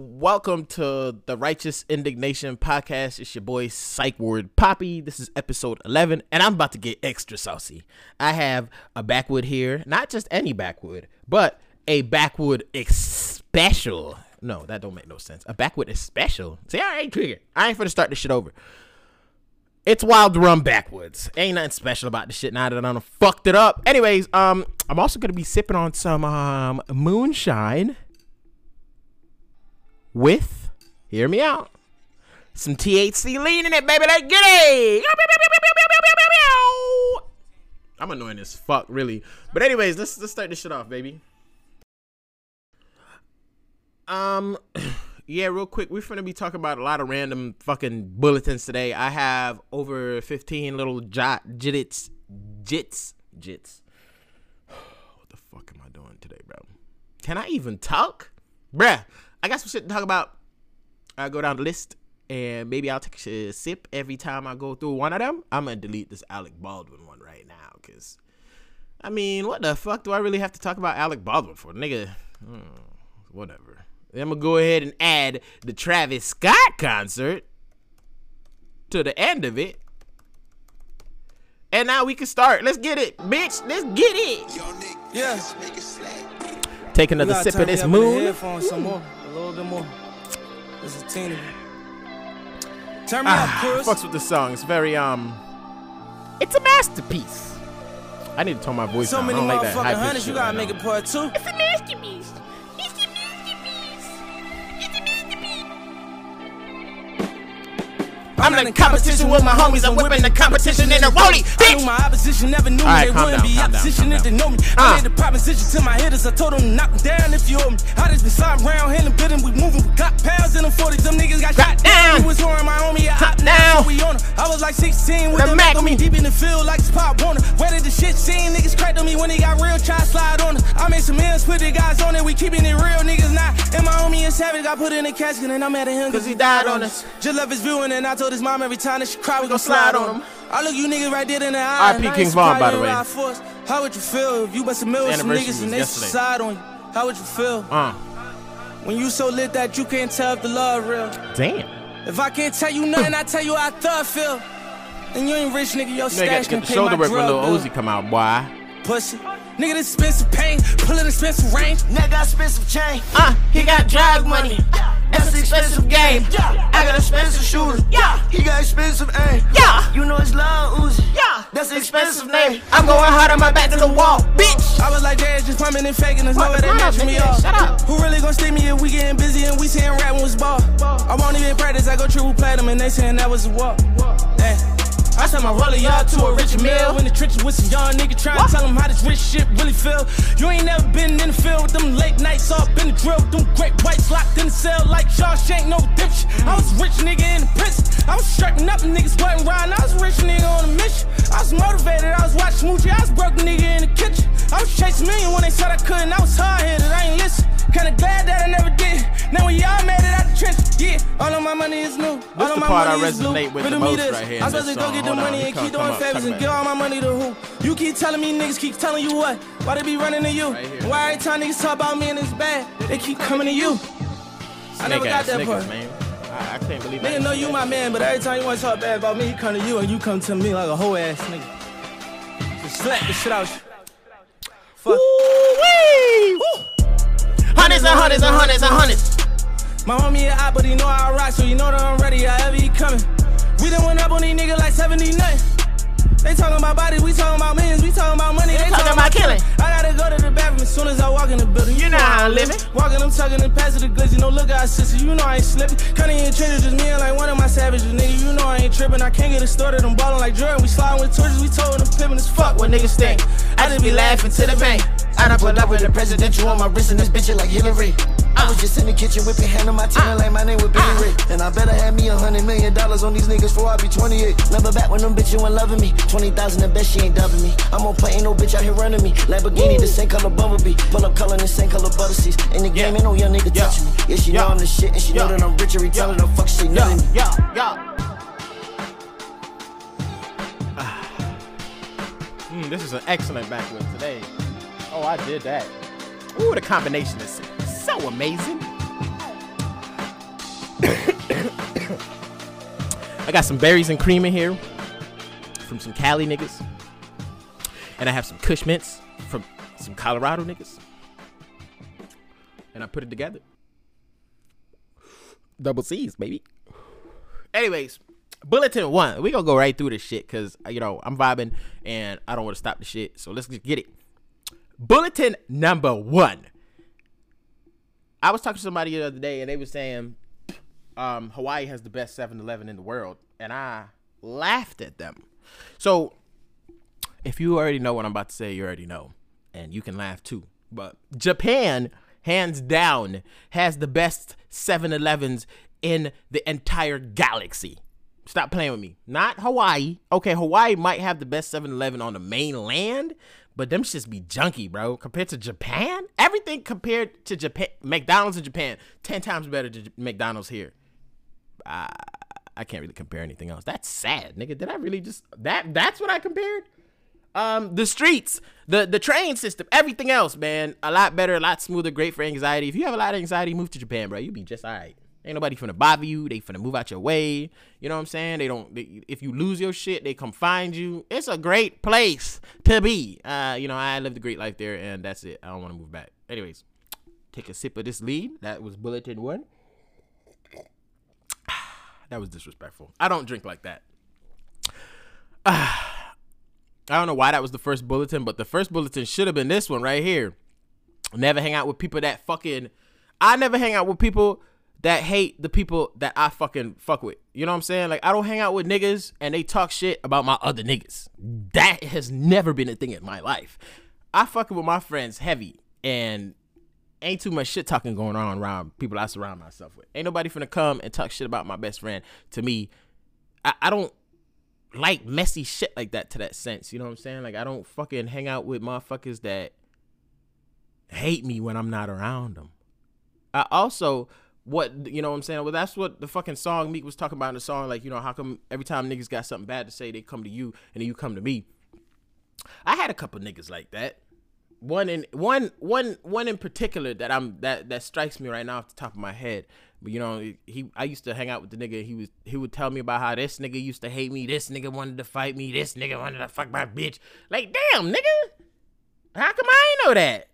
Welcome to the Righteous Indignation Podcast. It's your boy Psych Ward Poppy. This is episode 11, and I'm about to get extra saucy. I have a backwood here, not just any backwood, but a backwood ex- special. No, that don't make no sense. A backwood is special. See, I ain't triggered. I ain't finna start this shit over. It's wild to run backwoods. Ain't nothing special about the shit now that I done fucked it up. Anyways, um, I'm also gonna be sipping on some um moonshine with, hear me out, some THC lean in it, baby. Let's get it. I'm annoying as fuck, really. But anyways, let's let's start this shit off, baby. Um. yeah, real quick, we're gonna be talking about a lot of random fucking bulletins today. I have over 15 little jot jits jits jits. What the fuck am I doing today, bro? Can I even talk? Bruh, I got some shit to talk about. I go down the list and maybe I'll take a sip every time I go through one of them. I'm gonna delete this Alec Baldwin one right now, cause I mean, what the fuck do I really have to talk about Alec Baldwin for, nigga? Hmm, whatever. I'm gonna go ahead and add the Travis Scott concert to the end of it. And now we can start. Let's get it, bitch. Let's get it. Yeah. Take another sip of this up in the moon. Headphones some more, a little bit more. This is teeny. Turn me Ah, up, Chris. fucks with the song. It's very um. It's a masterpiece. I need to tone my voice So down. I many don't like that high hundreds, shit you gotta right make now. it part two. It's a masterpiece. It's a masterpiece. It's a masterpiece. I'm in competition with my homies. I'm whipping the competition in a rollie, I knew bitch. my opposition never knew Alright, me. They calm wouldn't down, be calm down, opposition if they know me. Uh. I made the proposition to my hitters. I told them knock them down if you owe me. I sliding around, handling bidding. We moving, we got pounds in them 40s. Them niggas got shot down. down. Was whoring my homie, I Hop down. So we on her. I was like 16 with The the Mac on me. Deep in the field like Pop Warner. Where did the shit scene? Niggas cracked on me when they got real. Try slide on her. I made some ends, put the guys on it. We keeping it real, niggas not. And my homie is savage. Got put in a casket and I'm mad at him Cause he died on us. just love his viewing, and I told his mom every time that she cry, we gon' slide on him. I look you niggas right there in the eye. R.I.P. and I King ain't Von, by the way. ride for us. How would you feel if you bust a mill The with some niggas and they yesterday. side on you? How would you feel Uh, when you so lit that you can't tell if the love real? damn. If I can't tell you nothing, I tell you how I thought feel. And you ain't rich, nigga. Your You ain't got stash to can get the pay shoulder my work when Lil. Uzi come out, boy. Pussy. Nigga, this expensive pain, pulling expensive range. Nigga got expensive chain. Uh, He got drug money. That's an expensive game. I got expensive shooters. Yeah. He got expensive aim. Yeah. You know it's Lil Uzi. Yeah. That's an expensive name. I'm going hard on my back to the wall, bitch. I was like, Dad, just pumping and faking. There's no way the they matching me off. Shut up. Who really gon' stick me if we getting busy and we saying rap when was ball? I won't even practice. I go triple platinum and they saying that was a walk. Hey. I sent my roller y'all to a rich mill in the trenches with some young nigga trying to tell them how this rich shit really feel. You ain't never been in the field with them late nights up in the drill them great whites locked in the cell like Shawshank, no redemption. I was rich nigga in the prison. I was strapping up and niggas wasn't riding. I was rich nigga on a mission. I was motivated. I was watching Smoochie. I was broke nigga in the kitchen. I was chasing million when they said I couldn't. I was hard headed. I ain't listen. Kinda glad that I never did. Now we all made it out the trench. Yeah, all of my money is new. all of my part I money is blue. resonate with the most right here I'm supposed to go get the money and keep doing favors and give all my money to who? You keep telling me niggas keep telling you what? Why they be running to you? Why every time niggas talk about me and it's bad, they keep coming to you? I never got that part. man. I, I can't believe that. Nigga know you my man, but every time you want to talk bad about me, he come to you and you come to me like a whole ass nigga. Just slap the shit out you. Fuck. Ooh-wee. Hundreds and hundreds and hundreds. My homie a op, but he know I rock, so you know that I'm ready. However he coming. We done went up on these niggas like 70 nothing. They talking about bodies, we talking about millions, we talking about money, they, talking about killing. I gotta go to the bathroom as soon as I walk in the building. You know how I'm living. Walking, I'm tugging and passing the glizzy. No look out, sister, you know I ain't slipping. Cutting in trenches, just me and like one of my savages, nigga. You know I ain't tripping. I can't get it started. I'm ballin' like Jordan. We sliding with torches, we told them pimpin' as fuck. What niggas think? I just be laughing to the bank. I done put up with the presidential on my wrist and this bitch is like Hillary. I was just in the kitchen whipping hand on my team like my name was Billy Ray. And I better have me a hundred million dollars on these niggas before I be 28. Remember back when them bitches weren't loving me. 20,000 the best, she ain't dubbing me. I'm on play, ain't no bitch out here running me. Lamborghini, the same color Bumblebee. Pull up color, the same color butter seats. In the game, ain't no young nigga Yeah. touching me. Yeah, she Yeah. know I'm the shit and she know that I'm rich and retell her the fuck she Yeah, nothing. yeah, yeah. Mm, this is an excellent backwood today. Oh, I did that. Ooh, the combination is so amazing. I got some berries and cream in here from some Cali niggas. And I have some Kush Mints from some Colorado niggas. And I put it together. Double C's, baby. Anyways, bulletin one. We gonna go right through this shit because uh, you know I'm vibing and I don't want to stop the shit. So let's just get it. Bulletin number one. I was talking to somebody the other day and they were saying um, Hawaii has the best 7-Eleven in the world, and I laughed at them. So if you already know what I'm about to say, you already know, and you can laugh too. But Japan, hands down, has the best 7-Elevens in the entire galaxy. Stop playing with me. Not Hawaii. Okay, Hawaii might have the best 7-Eleven on the mainland, but them shits be junky, bro. Compared to Japan, everything compared to Japan, McDonald's in Japan, ten times better than McDonald's here. I, I can't really compare anything else. That's sad, nigga. Did I really just that? That's what I compared. Um, the streets, the the train system, everything else, man, a lot better, a lot smoother, great for anxiety. If you have a lot of anxiety, move to Japan, bro. You be just alright. Ain't nobody finna bother you. They finna move out your way. You know what I'm saying? They don't. They, if you lose your shit, they come find you. It's a great place to be. Uh, you know, I lived a great life there, and that's it. I don't want to move back. Anyways, take a sip of this lead. That was bulletin one. that was disrespectful. I don't drink like that. I don't know why that was the first bulletin, but the first bulletin should have been this one right here. Never hang out with people that fucking. I never hang out with people that hate the people that I fucking fuck with. You know what I'm saying? Like I don't hang out with niggas and they talk shit about my other niggas. That has never been a thing in my life. I fucking with my friends heavy and ain't too much shit talking going on around people I surround myself with. Ain't nobody finna come and talk shit about my best friend to me. I, I don't like messy shit like that to that sense. You know what I'm saying? Like I don't fucking hang out with motherfuckers that hate me when I'm not around them. I also what you know what I'm saying? Well, that's what the fucking song Meek was talking about in the song. Like, you know, how come every time niggas got something bad to say, they come to you and then you come to me? I had a couple niggas like that. One in one one one in particular that I'm that that strikes me right now off the top of my head. But you know, he I used to hang out with the nigga. He was he would tell me about how this nigga used to hate me. This nigga wanted to fight me. This nigga wanted to fuck my bitch. Like, damn, nigga, how come I ain't know that?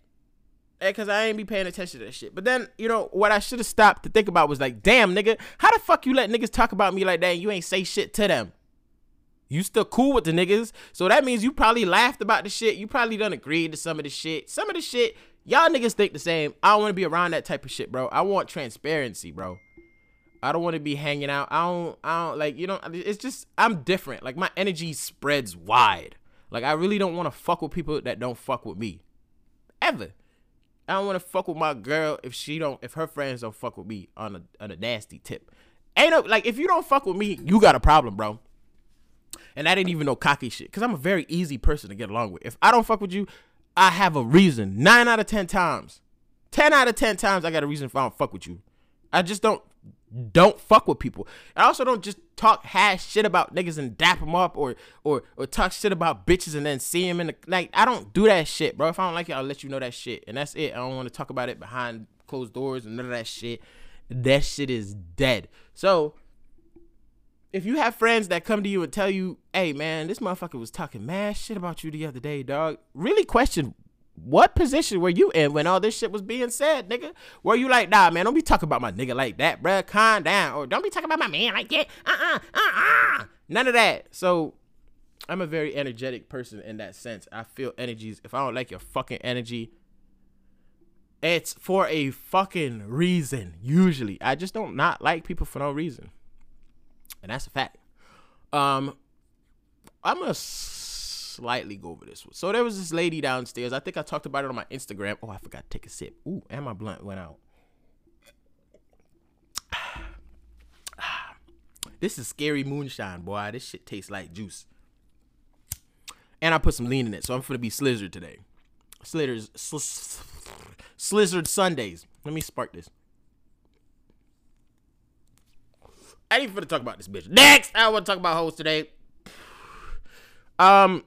Because I ain't be paying attention to that shit. But then, you know, what I should have stopped to think about was like, damn, nigga, how the fuck you let niggas talk about me like that and you ain't say shit to them? You still cool with the niggas, so that means you probably laughed about the shit. You probably done agreed to some of the shit. Some of the shit, y'all niggas think the same. I don't want to be around that type of shit, bro. I want transparency, bro. I don't want to be hanging out. I don't. I don't like. You know. It's just I'm different. Like my energy spreads wide. Like I really don't want to fuck with people that don't fuck with me, ever. I don't want to fuck with my girl if she don't if her friends don't fuck with me on a on a nasty tip. Ain't no like if you don't fuck with me, you got a problem, bro. And I didn't even know cocky shit because I'm a very easy person to get along with. If I don't fuck with you, I have a reason. Nine out of ten times, ten out of ten times, I got a reason if I don't fuck with you. I just don't don't fuck with people. I also don't just talk hash shit about niggas and dap them up or or or talk shit about bitches and then see them in the like. I don't do that shit, bro. If I don't like it, I'll let you know that shit, and that's it. I don't want to talk about it behind closed doors and none of that shit. That shit is dead. So if you have friends that come to you and tell you, "Hey, man, this motherfucker was talking mad shit about you the other day, dog," really question what position were you in when all this shit was being said, nigga? Were you like, nah, man, don't be talking about my nigga like that, bruh. Calm down. Or don't be talking about my man like that. Uh-uh, uh-uh. None of that. So I'm a very energetic person in that sense. I feel energies. If I don't like your fucking energy, it's for a fucking reason, usually. I just don't not like people for no reason. And that's a fact. Um, I'm a slightly go over this one. So there was this lady downstairs. I think I talked about it on my Instagram. Oh, I forgot to take a sip. Ooh, and my blunt went out. This is scary moonshine, boy. This shit tastes like juice. And I put some lean in it, so I'm gonna be slizzard today. Slizzers, sl- slizzard Sundays. Let me spark this. I ain't finna talk about this bitch. Next, I want to talk about hoes today. Um,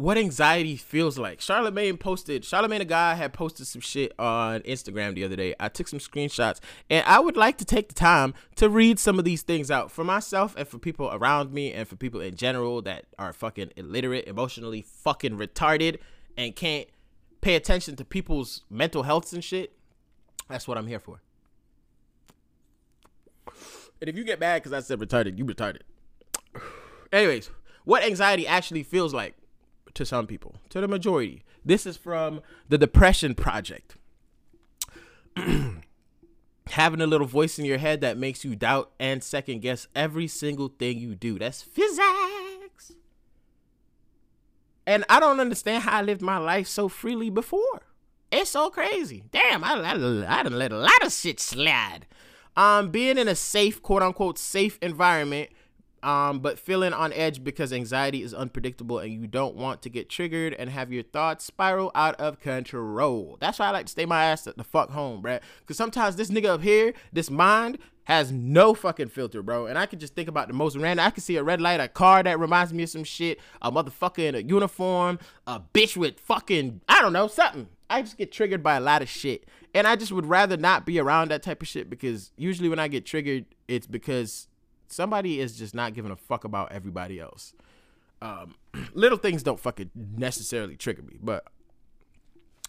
what anxiety feels like. Charlemagne posted, Charlemagne, a guy, had posted some shit on Instagram the other day. I took some screenshots, and I would like to take the time to read some of these things out for myself and for people around me and for people in general that are fucking illiterate, emotionally fucking retarded, and can't pay attention to people's mental healths and shit. That's what I'm here for. And if you get mad because I said retarded, you retarded. Anyways, what anxiety actually feels like to some people, to the majority. This is from the Depression Project. Having a little voice in your head that makes you doubt and second guess every single thing you do. That's physics. And I don't understand how I lived my life so freely before. It's so crazy. Damn, I, I, I done let a lot of shit slide. Um, being in a safe, quote unquote, safe environment um, but feeling on edge because anxiety is unpredictable and you don't want to get triggered and have your thoughts spiral out of control. That's why I like to stay my ass at the fuck home, bruh. Because sometimes this nigga up here, this mind, has no fucking filter, bro. And I can just think about the most random. I can see a red light, a car that reminds me of some shit, a motherfucker in a uniform, a bitch with fucking, I don't know, something. I just get triggered by a lot of shit. And I just would rather not be around that type of shit because usually when I get triggered, it's because somebody is just not giving a fuck about everybody else. Um, little things don't fucking necessarily trigger me, but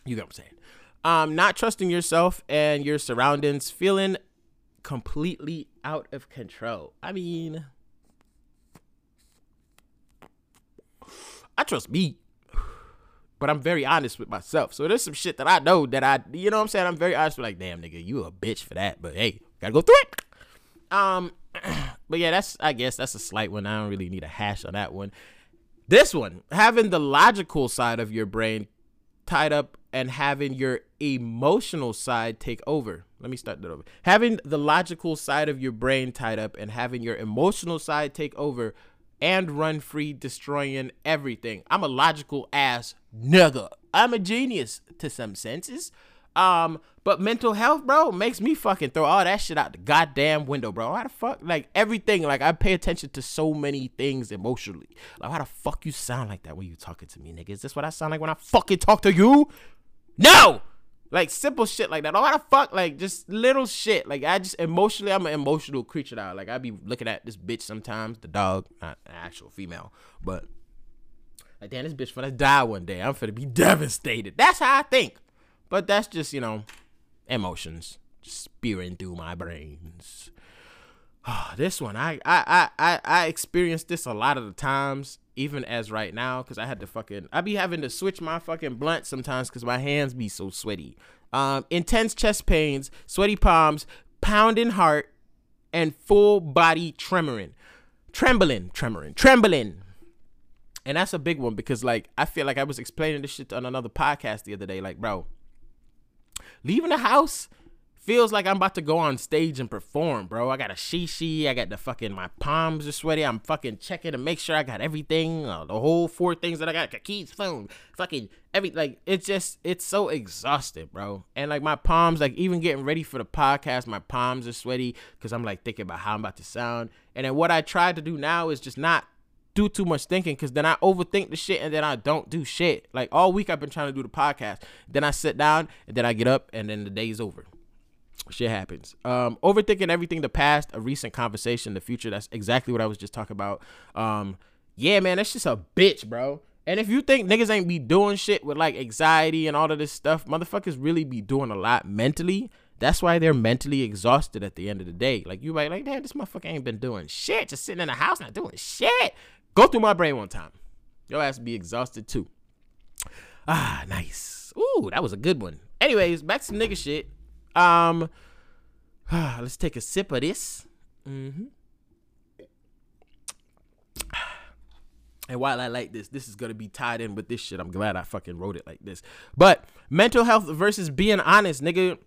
you get what I'm saying. Um, not trusting yourself and your surroundings, feeling completely out of control. I mean, I trust me, but I'm very honest with myself. So there's some shit that I know that I, you know what I'm saying? I'm very honest with like, damn nigga, you a bitch for that. But hey, gotta go through it. Um, but yeah, that's I guess that's a slight one. I don't really need a hash on that one. This one, having the logical side of your brain tied up and having your emotional side take over. Let me start that over. Having the logical side of your brain tied up and having your emotional side take over and run free, destroying everything. I'm a logical ass nigga. I'm a genius to some senses. Um, but mental health, bro, makes me fucking throw all that shit out the goddamn window, bro. How the fuck, like everything, like I pay attention to so many things emotionally. Like, how the fuck you sound like that when you talking to me, nigga? Is this what I sound like when I fucking talk to you? No, like simple shit like that. Oh, how the fuck, like just little shit. Like I just emotionally, I'm an emotional creature now. Like I be looking at this bitch sometimes, the dog, not an actual female, but like damn, this bitch finna die one day. I'm finna be devastated. That's how I think. But that's just, you know, emotions spearing through my brains. Oh, this one, I, I, I, I experienced this a lot of the times, even as right now, because I had to fucking, I be having to switch my fucking blunt sometimes because my hands be so sweaty. Um, intense chest pains, sweaty palms, pounding heart, and full body tremoring, trembling, tremoring, trembling. And that's a big one because, like, I feel like I was explaining this shit on another podcast the other day. Like, bro, leaving the house feels like I'm about to go on stage and perform, bro. I got a shishi, I got the fucking my palms are sweaty. I'm fucking checking to make sure I got everything, uh, the whole four things that I got, keys, phone, fucking every like it's just it's so exhausted, bro. And like my palms, like even getting ready for the podcast, my palms are sweaty because I'm like thinking about how I'm about to sound. And then what I try to do now is just not do too much thinking because then I overthink the shit and then I don't do shit. Like all week I've been trying to do the podcast. Then I sit down and then I get up and then the day's over. Shit happens. Um, overthinking everything, the past, a recent conversation, the future. That's exactly what I was just talking about. Um, yeah, man, that's just a bitch, bro. And if you think niggas ain't be doing shit with like anxiety and all of this stuff, motherfuckers really be doing a lot mentally. That's why they're mentally exhausted at the end of the day. Like you might like, damn, this motherfucker ain't been doing shit, just sitting in the house not doing shit. Go through my brain one time. Your ass be exhausted too. Ah, nice. Ooh, that was a good one. Anyways, back to nigga shit. Um, let's take a sip of this. Mm-hmm. And while I like this, this is gonna be tied in with this shit. I'm glad I fucking wrote it like this. But mental health versus being honest, nigga.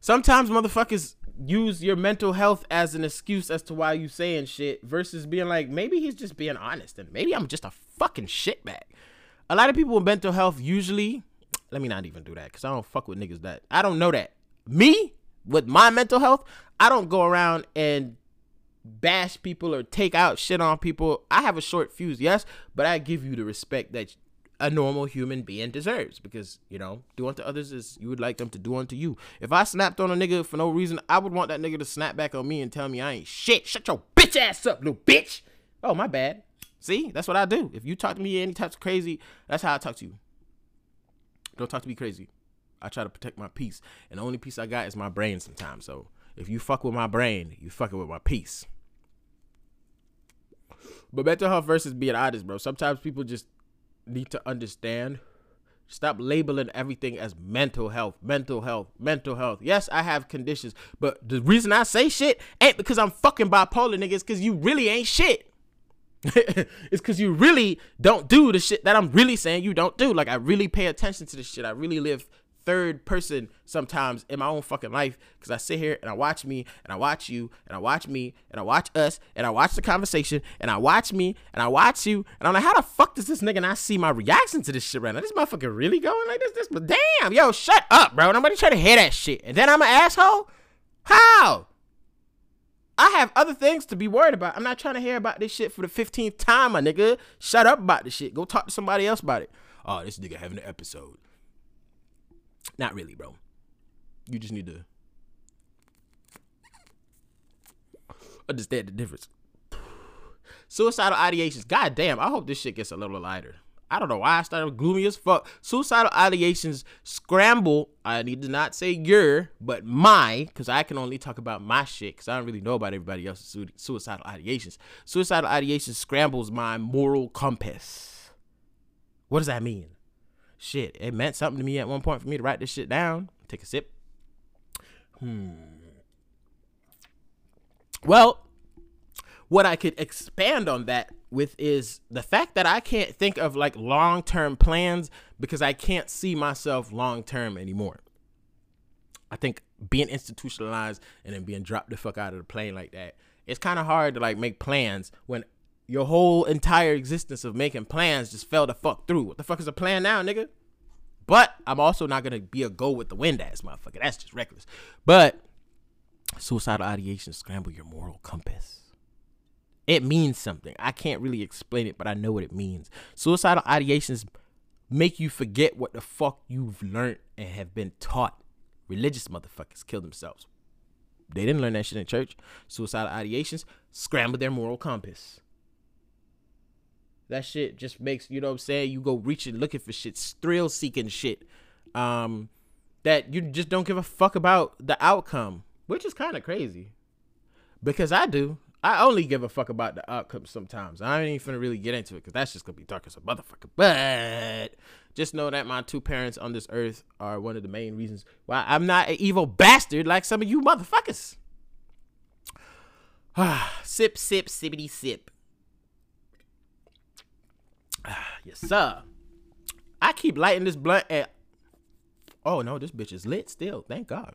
Sometimes motherfuckers use your mental health as an excuse as to why you saying shit versus being like maybe he's just being honest and maybe I'm just a fucking shitbag. A lot of people with mental health usually let me not even do that because I don't fuck with niggas that I don't know that. Me with my mental health, I don't go around and bash people or take out shit on people. I have a short fuse, yes, but I give you the respect that a normal human being deserves because you know do unto others as you would like them to do unto you. If I snapped on a nigga for no reason, I would want that nigga to snap back on me and tell me I ain't shit. Shut your bitch ass up, little bitch. Oh my bad. See, that's what I do. If you talk to me any types of crazy, that's how I talk to you. Don't talk to me crazy. I try to protect my peace, and the only peace I got is my brain sometimes. So if you fuck with my brain, you fucking with my peace. But mental health versus being honest, bro. Sometimes people just need to understand. Stop labeling everything as mental health, mental health, mental health. Yes, I have conditions, but the reason I say shit ain't because I'm fucking bipolar, niggas, because you really ain't shit. it's because you really don't do the shit that I'm really saying you don't do. Like, I really pay attention to this shit. I really live third person sometimes in my own fucking life because I sit here and I watch me and I watch you and I watch me and I watch us and I watch the conversation and I watch me and I watch you and I'm like, how the fuck does this nigga not see my reaction to this shit right now? This motherfucker really going like this? This, but damn, yo, shut up, bro. Nobody try to hear that shit. And then I'm an asshole? How? I have other things to be worried about. I'm not trying to hear about this shit for the 15th time, my nigga. Shut up about this shit. Go talk to somebody else about it. Oh, this nigga having an episode. Not really, bro. You just need to understand the difference. Suicidal ideations. God damn, I hope this shit gets a little lighter. I don't know why I started gloomy as fuck. Suicidal ideations scramble. I need to not say your, but my, because I can only talk about my shit, because I don't really know about everybody else's su- suicidal ideations. Suicidal ideations scrambles my moral compass. What does that mean? Shit, it meant something to me at one point for me to write this shit down. Take a sip. Hmm. Well, what I could expand on that with is the fact that I can't think of like long term plans because I can't see myself long term anymore. I think being institutionalized and then being dropped the fuck out of the plane like that, it's kind of hard to like make plans when your whole entire existence of making plans just fell the fuck through. What the fuck is a plan now, nigga? But I'm also not gonna be a go with the wind ass motherfucker. That's just reckless. But suicidal ideation scramble your moral compass. It means something. I can't really explain it, but I know what it means. Suicidal ideations make you forget what the fuck you've learned and have been taught. Religious motherfuckers kill themselves. They didn't learn that shit in church. Suicidal ideations scramble their moral compass. That shit just makes, you know what I'm saying? You go reaching, looking for shit, thrill seeking shit. Um, that you just don't give a fuck about the outcome, which is kind of crazy. Because I do. I only give a fuck about the outcome sometimes. I ain't even finna really get into it because that's just gonna be dark as a motherfucker. But just know that my two parents on this earth are one of the main reasons why I'm not an evil bastard like some of you motherfuckers. sip, sip, sippity, sip. yes, sir. I keep lighting this blunt at. Oh no, this bitch is lit still. Thank God.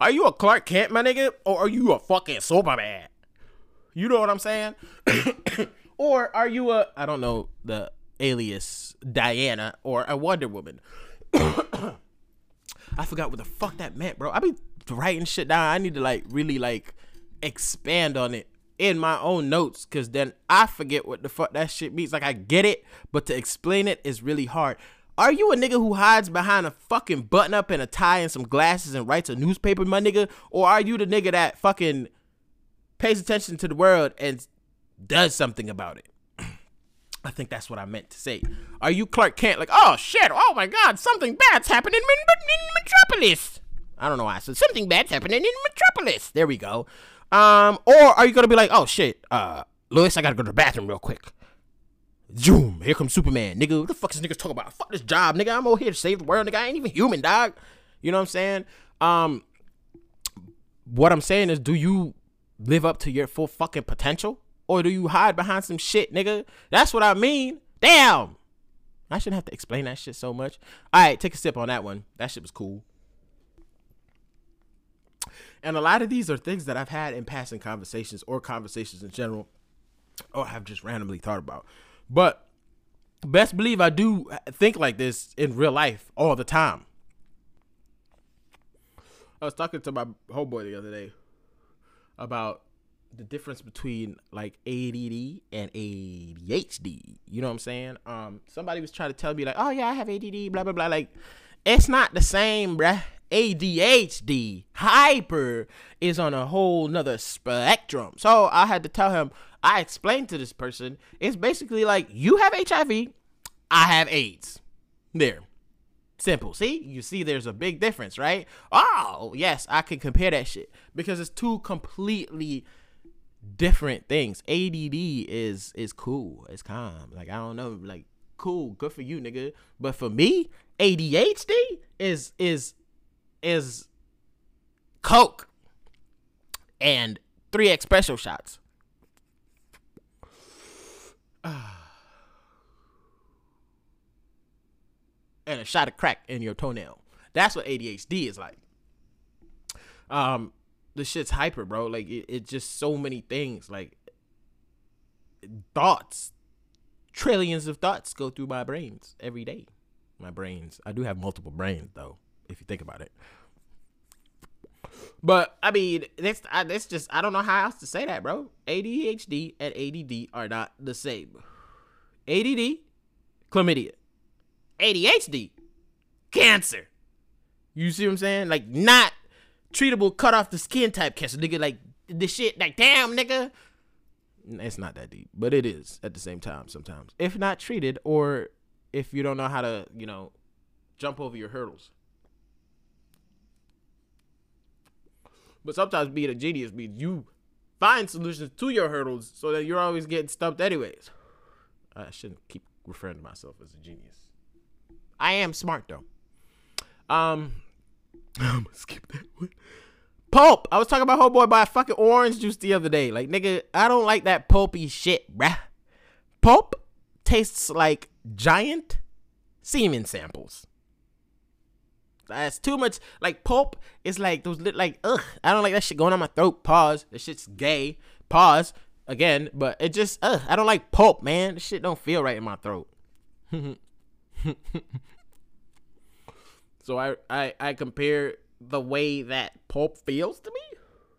Are you a Clark Kent, my nigga, or are you a fucking Superman? You know what I'm saying? or are you a I don't know the alias Diana or a Wonder Woman? I forgot what the fuck that meant, bro. I be writing shit down. I need to like really like expand on it in my own notes because then I forget what the fuck that shit means. Like I get it, but to explain it is really hard. Are you a nigga who hides behind a fucking button up and a tie and some glasses and writes a newspaper, my nigga? Or are you the nigga that fucking pays attention to the world and does something about it? I think that's what I meant to say. Are you Clark Kent? Like, oh shit, oh my god, something bad's happening in, in Metropolis. I don't know why I said something bad's happening in Metropolis. There we go. Um, or are you gonna be like, oh shit, uh, Lois, I gotta go to the bathroom real quick. Zoom, here comes Superman, nigga. What the fuck is niggas talking about? Fuck this job, nigga. I'm over here to save the world, nigga. I ain't even human, dog. You know what I'm saying? Um, what I'm saying is, do you live up to your full fucking potential, or do you hide behind some shit, nigga? That's what I mean. Damn. I shouldn't have to explain that shit so much. All right, take a sip on that one. That shit was cool. And a lot of these are things that I've had in passing conversations or conversations in general, or have just randomly thought about. But best believe I do think like this in real life all the time. I was talking to my homeboy the other day about the difference between like ADD and ADHD. You know what I'm saying? Um, somebody was trying to tell me like, oh yeah, I have ADD, blah blah blah. Like, it's not the same, bruh. ADHD, hyper, is on a whole nother spectrum. So I had to tell him. I explained to this person. It's basically like you have HIV, I have AIDS. There. Simple. See? You see there's a big difference, right? Oh, yes, I can compare that shit because it's two completely different things. ADD is is cool. It's calm. Like I don't know, like cool, good for you, nigga. But for me, ADHD is is is coke and 3x special shots. and a shot of crack in your toenail. That's what ADHD is like. Um, the shit's hyper, bro. Like it, it's just so many things. Like thoughts, trillions of thoughts go through my brains every day. My brains. I do have multiple brains though, if you think about it. But I mean, that's that's just I don't know how else to say that, bro. ADHD and ADD are not the same. ADD, chlamydia. ADHD, cancer. You see what I'm saying? Like not treatable, cut off the skin type cancer, nigga. Like the shit, like damn, nigga. It's not that deep, but it is at the same time sometimes. If not treated, or if you don't know how to, you know, jump over your hurdles. But sometimes being a genius means you find solutions to your hurdles so that you're always getting stumped anyways. I shouldn't keep referring to myself as a genius. I am smart though. Um, I'm gonna skip that one. Pulp. I was talking about homeboy by fucking orange juice the other day. Like nigga, I don't like that pulpy shit, bruh. Pulp tastes like giant semen samples. That's too much. Like pulp is like those lit like ugh. I don't like that shit going on my throat. Pause. That shit's gay. Pause again. But it just ugh. I don't like pulp, man. This shit don't feel right in my throat. so I, I I compare the way that pulp feels to me.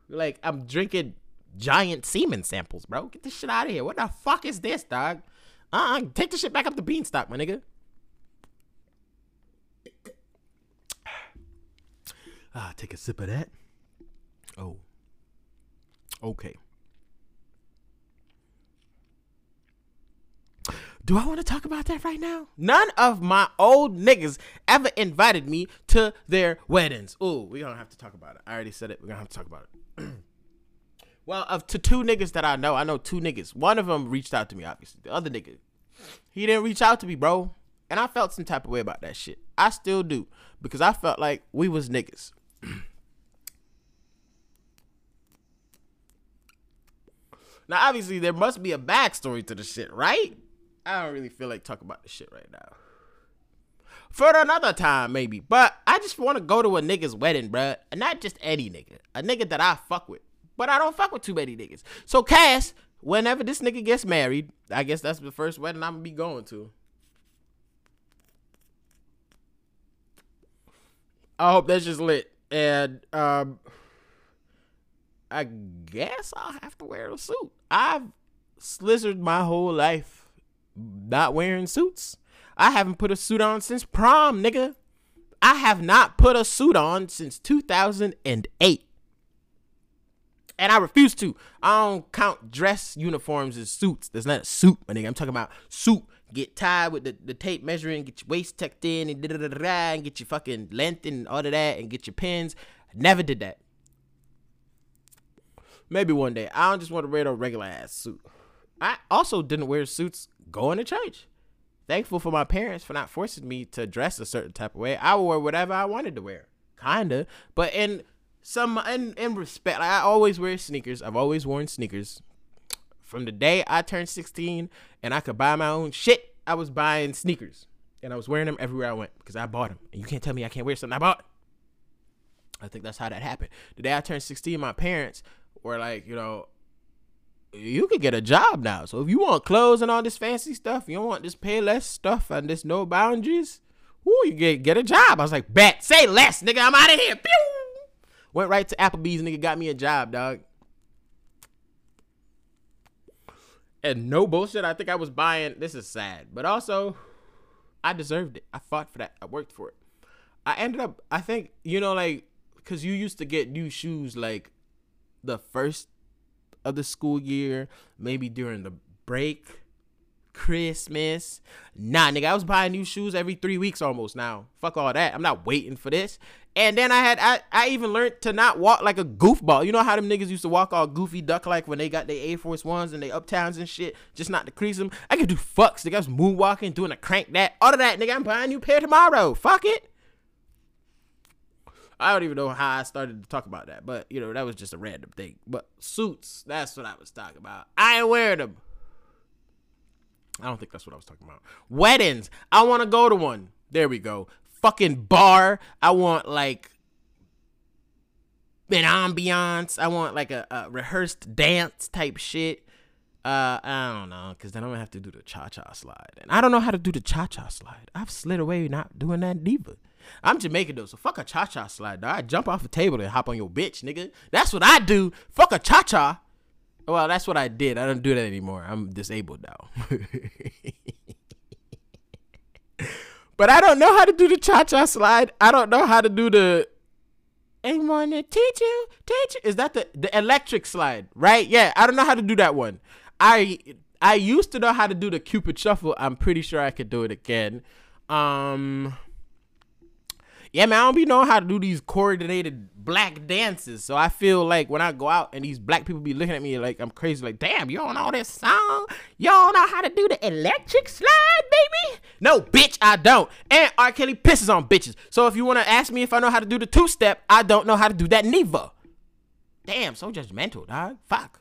Like I'm drinking giant semen samples, bro. Get this shit out of here. What the fuck is this, dog? Uh, uh take the shit back up the beanstalk, my nigga. Ah, take a sip of that. Oh. Okay. Do I want to talk about that right now? None of my old niggas ever invited me to their weddings. Ooh, we gonna have to talk about it. I already said it. We're gonna have to talk about it. well, of to two niggas that I know, I know two niggas. One of them reached out to me, obviously. The other nigga, he didn't reach out to me, bro. And I felt some type of way about that shit. I still do because I felt like we was niggas. Now, obviously, there must be a backstory to the shit, right? I don't really feel like talking about this shit right now. For another time, maybe. But I just want to go to a nigga's wedding, bruh. And not just any nigga. A nigga that I fuck with. But I don't fuck with too many niggas. So, Cass, whenever this nigga gets married, I guess that's the first wedding I'm going to be going to. I hope that's just lit. And um I guess I'll have to wear a suit. I've slizzard my whole life not wearing suits. I haven't put a suit on since prom, nigga. I have not put a suit on since 2008. And I refuse to. I don't count dress uniforms as suits. There's not a suit, my nigga. I'm talking about suit. Get tied with the, the tape measuring, get your waist tucked in, and da da da da, and get your fucking length and all of that, and get your pins. Never did that. Maybe one day. I don't just want to wear a regular ass suit. I also didn't wear suits going to church. Thankful for my parents for not forcing me to dress a certain type of way. I wore whatever I wanted to wear, kinda. But in some in in respect, like I always wear sneakers. I've always worn sneakers. From the day I turned 16 and I could buy my own shit, I was buying sneakers and I was wearing them everywhere I went because I bought them. And you can't tell me I can't wear something I bought. I think that's how that happened. The day I turned 16, my parents were like, you know, you could get a job now. So if you want clothes and all this fancy stuff, you don't want this pay less stuff and this no boundaries, ooh, you get get a job. I was like, bet, say less, nigga. I'm out of here. Pew! Went right to Applebee's, nigga, got me a job, dog. And no bullshit, I think I was buying. This is sad, but also, I deserved it. I fought for that. I worked for it. I ended up, I think, you know, like, because you used to get new shoes like the first of the school year, maybe during the break, Christmas. Nah, nigga, I was buying new shoes every three weeks almost now. Fuck all that. I'm not waiting for this. And then I had I, I even learned to not walk like a goofball. You know how them niggas used to walk all goofy duck like when they got their Air Force Ones and they uptowns and shit, just not to crease them. I could do fucks. Nigga, I was moonwalking, doing a crank that. All of that, nigga, I'm buying a new pair tomorrow. Fuck it. I don't even know how I started to talk about that, but you know, that was just a random thing. But suits, that's what I was talking about. I ain't wearing them. I don't think that's what I was talking about. Weddings. I want to go to one. There we go. Fucking bar. I want like an ambiance. I want like a, a rehearsed dance type shit. Uh, I don't know, cause then I'm gonna have to do the cha cha slide, and I don't know how to do the cha cha slide. I've slid away not doing that neither. I'm Jamaican though, so fuck a cha cha slide. Dog. I jump off a table and hop on your bitch, nigga. That's what I do. Fuck a cha cha. Well, that's what I did. I don't do that anymore. I'm disabled now. but I don't know how to do the cha cha slide. I don't know how to do the. I wanna teach you, teach you. Is that the the electric slide? Right? Yeah. I don't know how to do that one. I I used to know how to do the Cupid shuffle. I'm pretty sure I could do it again. Um. Yeah, man, I don't be knowing how to do these coordinated black dances. So I feel like when I go out and these black people be looking at me like I'm crazy, like, damn, you don't know this song? Don't know how to do the electric slide, baby? No, bitch, I don't. And R. Kelly pisses on bitches. So if you want to ask me if I know how to do the two step, I don't know how to do that neither. Damn, so judgmental, dog. Fuck.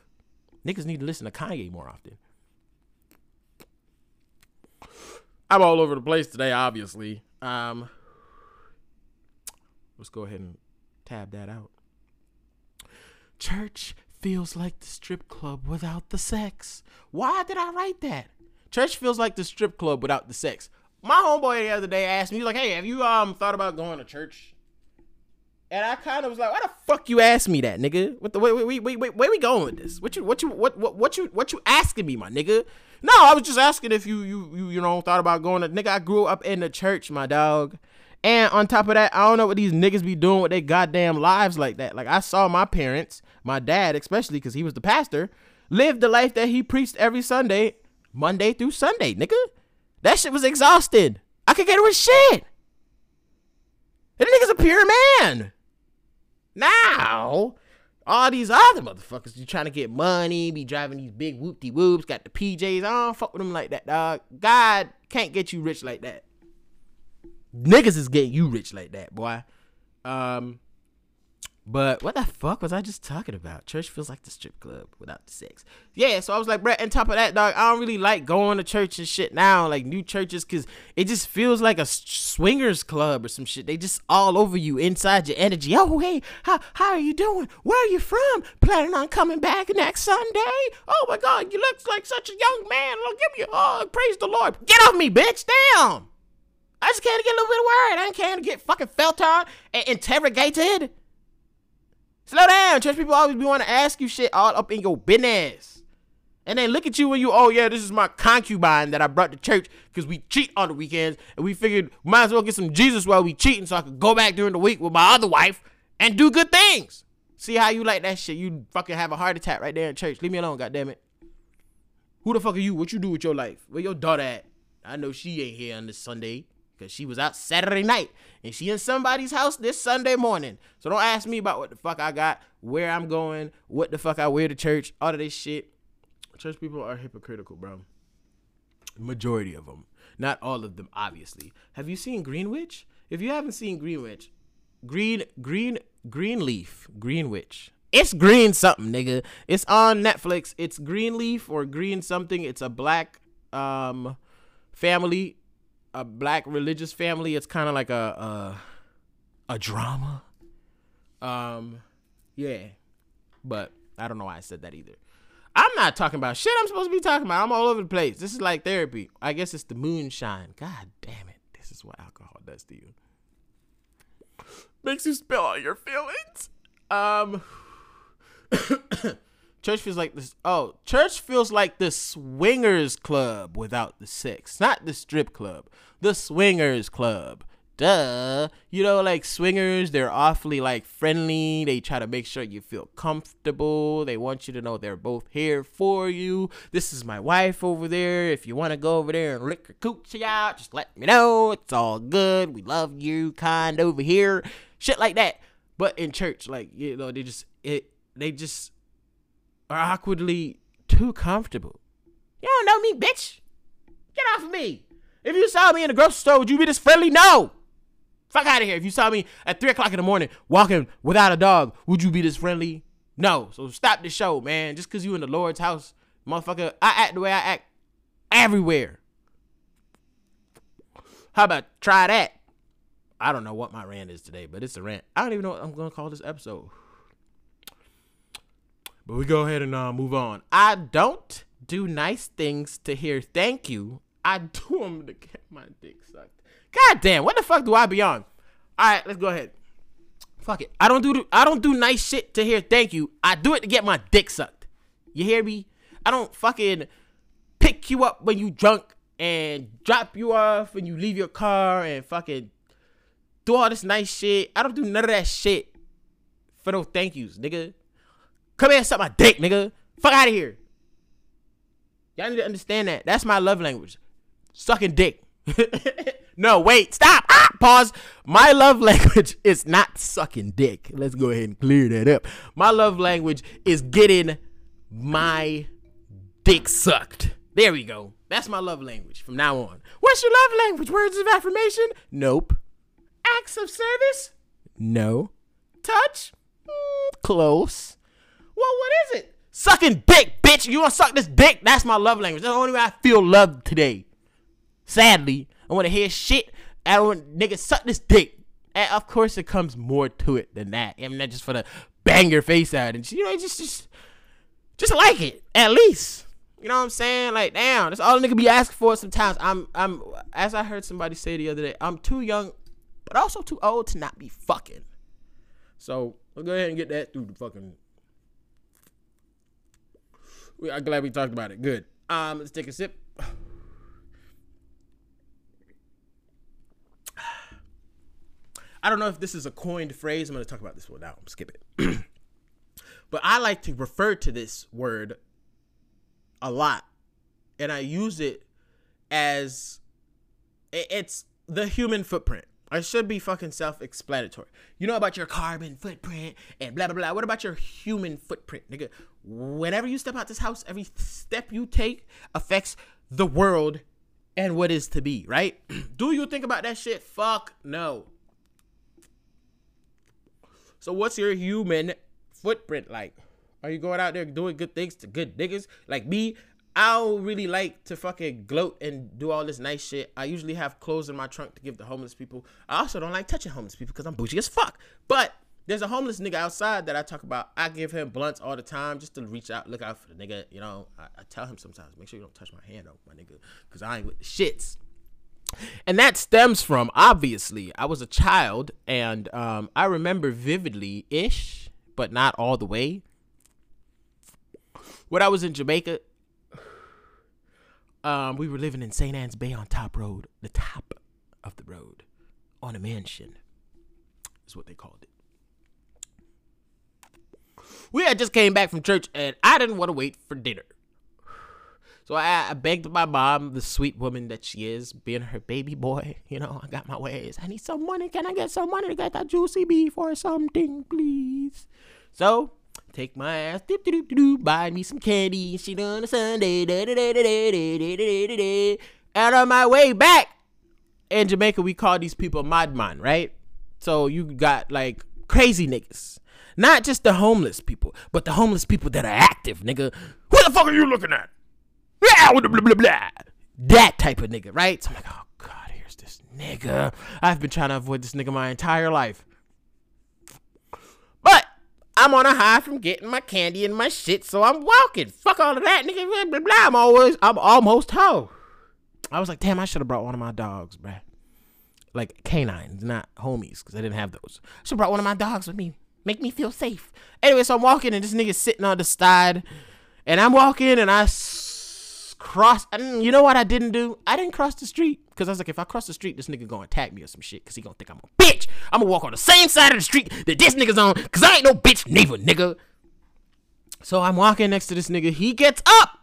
Niggas need to listen to Kanye more often. I'm all over the place today, obviously. Um, let's go ahead and tab that out. Church feels like the strip club without the sex. Why did I write that? Church feels like the strip club without the sex. My homeboy the other day asked me, like, hey, have you um thought about going to church? And I kind of was like, why the fuck you ask me that, nigga? What the wait, wait, wait, wait, where we going with this? What you what you what what what you what you asking me, my nigga? No, I was just asking if you you you you know thought about going to nigga, I grew up in the church, my dog. And on top of that, I don't know what these niggas be doing with their goddamn lives like that. Like I saw my parents, my dad especially, because he was the pastor, live the life that he preached every Sunday, Monday through Sunday, nigga. That shit was exhausted. I could get with shit. That nigga's a pure man. Now, all these other motherfuckers, you trying to get money, be driving these big whoop de whoops, got the PJs. I don't fuck with them like that, dog. God can't get you rich like that niggas is getting you rich like that, boy. Um, but what the fuck was I just talking about? Church feels like the strip club without the sex. Yeah, so I was like, bro, on top of that, dog, I don't really like going to church and shit now, like new churches, because it just feels like a swingers club or some shit. They just all over you inside your energy. Oh, hey, how, how are you doing? Where are you from? Planning on coming back next Sunday? Oh my God, you look like such a young man. Look, give me a hug. Praise the Lord. Get off me, bitch. Damn. I just came to get a little bit word. I came to get fucking felt on and interrogated. Slow down. Church people always be want to ask you shit all up in your business. And then look at you when you, oh yeah, this is my concubine that I brought to church because we cheat on the weekends and we figured might as well get some Jesus while we cheating so I could go back during the week with my other wife and do good things. See how you like that shit? You fucking have a heart attack right there in church. Leave me alone, goddammit. Who the fuck are you? What you do with your life? Where your daughter at? I know she ain't here on this Sunday because she was out Saturday night and she in somebody's house this Sunday morning. So don't ask me about what the fuck I got, where I'm going, what the fuck I wear to church, all of this shit. Church people are hypocritical, bro. Majority of them, not all of them, obviously. Have you seen Greenwich? If you haven't seen Greenwich, Green Green Greenleaf Greenwich. It's green something, nigga. It's on Netflix. It's Greenleaf or Green something. It's a black um family a black religious family. It's kind of like a, a a drama. Um, yeah, but I don't know why I said that either. I'm not talking about shit. I'm supposed to be talking about. I'm all over the place. This is like therapy. I guess it's the moonshine. God damn it! This is what alcohol does to you. Makes you spill all your feelings. Um, church feels like this. Oh, church feels like the swingers club without the sex, not the strip club. The swingers club. Duh. You know, like swingers, they're awfully like friendly. They try to make sure you feel comfortable. They want you to know they're both here for you. This is my wife over there. If you want to go over there and lick her coochie out, just let me know. It's all good. We love you, kind over here. Shit like that. But in church, like you know, they just it they just are awkwardly too comfortable. You don't know me, bitch. Get off of me. If you saw me in the grocery store, would you be this friendly? No. Fuck out of here. If you saw me at three o'clock in the morning walking without a dog, would you be this friendly? No. So stop the show, man. Just cause you in the Lord's house, motherfucker. I act the way I act everywhere. How about try that? I don't know what my rant is today, but it's a rant. I don't even know what I'm gonna call this episode. But we go ahead and uh, move on. I don't do nice things to hear thank you. I do them to get my dick sucked. God damn, what the fuck do I be on? All right, let's go ahead. Fuck it. I don't do I don't do nice shit to hear thank you. I do it to get my dick sucked. You hear me? I don't fucking pick you up when you drunk and drop you off when you leave your car and fucking do all this nice shit. I don't do none of that shit for no thank yous, nigga. Come here and suck my dick, nigga. Fuck out of here. Y'all need to understand that. That's my love language. Sucking dick. no, wait, stop. Ah, pause. My love language is not sucking dick. Let's go ahead and clear that up. My love language is getting my dick sucked. There we go. That's my love language from now on. What's your love language? Words of affirmation? Nope. Acts of service? No. Touch? Mm, close. Well, what is it? Sucking dick, bitch. You want to suck this dick? That's my love language. That's the only way I feel loved today. Sadly, I want to hear shit. I want niggas suck this dick. And of course, it comes more to it than that. I mean, not just for the bang your face out and you know, just just just like it at least. You know what I'm saying? Like, damn, that's all a nigga be asking for. Sometimes I'm I'm as I heard somebody say the other day, I'm too young, but also too old to not be fucking. So we'll go ahead and get that through the fucking. We, I'm glad we talked about it. Good. Um, let's take a sip. I don't know if this is a coined phrase. I'm going to talk about this one now. I'm skip it. but I like to refer to this word a lot, and I use it as it's the human footprint. I should be fucking self-explanatory. You know about your carbon footprint and blah blah blah. What about your human footprint, nigga? Whenever you step out this house, every step you take affects the world and what is to be, right? Do you think about that shit? Fuck no. So what's your human footprint like? Are you going out there doing good things to good niggas like me? I don't really like to fucking gloat and do all this nice shit. I usually have clothes in my trunk to give to homeless people. I also don't like touching homeless people because I'm bougie as fuck. But there's a homeless nigga outside that I talk about. I give him blunts all the time just to reach out, look out for the nigga. You know, I, I tell him sometimes, make sure you don't touch my hand, though, my nigga, because I ain't with the shits. And that stems from obviously I was a child and um, I remember vividly ish, but not all the way. When I was in Jamaica, um, we were living in St. Ann's Bay on Top Road, the top of the road, on a mansion, is what they called it. We had just came back from church and I didn't want to wait for dinner. So I, I begged my mom, the sweet woman that she is, being her baby boy, you know, I got my ways. I need some money. Can I get some money to get that juicy beef or something, please? So take my ass, doop doop doop buy me some candy. She done a Sunday, da da da da da da da da da da. And on my way back in Jamaica, we call these people madman, right? So you got like crazy niggas. Not just the homeless people, but the homeless people that are active, nigga. Who the fuck are you looking at? Blah, blah, blah, blah. That type of nigga, right? So I'm like, oh god, here's this nigga. I've been trying to avoid this nigga my entire life. But I'm on a high from getting my candy and my shit, so I'm walking. Fuck all of that, nigga. Blah, blah, blah. I'm always, I'm almost home. I was like, damn, I should have brought one of my dogs, bruh. Like canines, not homies, because I didn't have those. Should have brought one of my dogs with me. Make me feel safe. Anyway, so I'm walking and this nigga's sitting on the side, and I'm walking and I s- cross. And you know what I didn't do? I didn't cross the street because I was like, if I cross the street, this nigga gonna attack me or some shit because he gonna think I'm a bitch. I'm gonna walk on the same side of the street that this nigga's on because I ain't no bitch neither, nigga. So I'm walking next to this nigga. He gets up.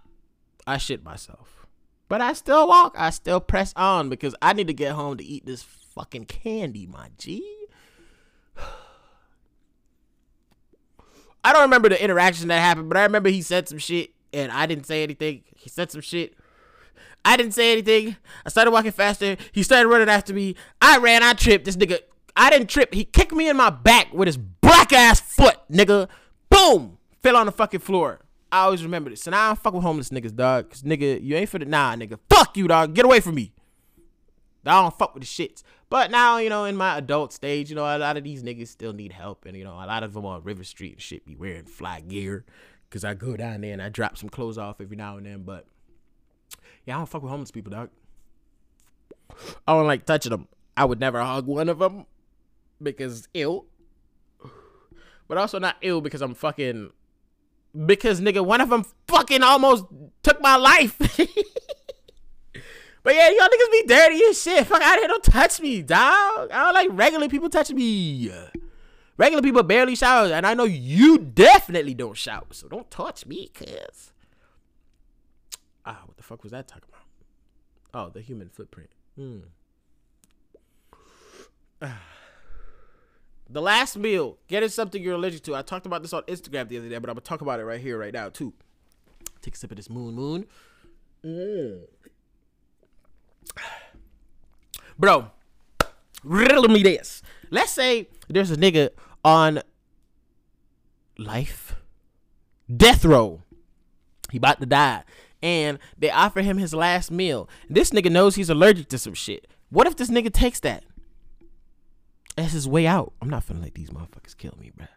I shit myself. But I still walk. I still press on because I need to get home to eat this fucking candy, my G. I don't remember the interaction that happened, but I remember he said some shit and I didn't say anything. He said some shit. I didn't say anything. I started walking faster. He started running after me. I ran. I tripped. This nigga, I didn't trip. He kicked me in my back with his black ass foot, nigga. Boom! Fell on the fucking floor. I always remember this. Now I don't fuck with homeless niggas, dog. Cause nigga, you ain't for the nah, nigga. Fuck you, dog. Get away from me. I don't fuck with the shits. But now, you know, in my adult stage, you know, a lot of these niggas still need help. And, you know, a lot of them on River Street and shit be wearing fly gear. Cause I go down there and I drop some clothes off every now and then. But yeah, I don't fuck with homeless people, dog. I don't like touching them. I would never hug one of them because ill. But also not ill because I'm fucking. Because nigga, one of them fucking almost took my life. but yeah, y'all niggas be dirty as shit. Fuck out of here, don't touch me, dog. I don't like regular people touching me. Regular people barely shower, and I know you definitely don't shower, so don't touch me, cuz. Ah, what the fuck was that talking about? Oh, the human footprint. Hmm. The last meal, getting something you're allergic to. I talked about this on Instagram the other day, but I'm gonna talk about it right here, right now, too. Take a sip of this moon moon. Mm. Bro, riddle me this. Let's say there's a nigga on life, death row. He about to die. And they offer him his last meal. This nigga knows he's allergic to some shit. What if this nigga takes that? That's his way out. I'm not finna let these motherfuckers kill me, bruh.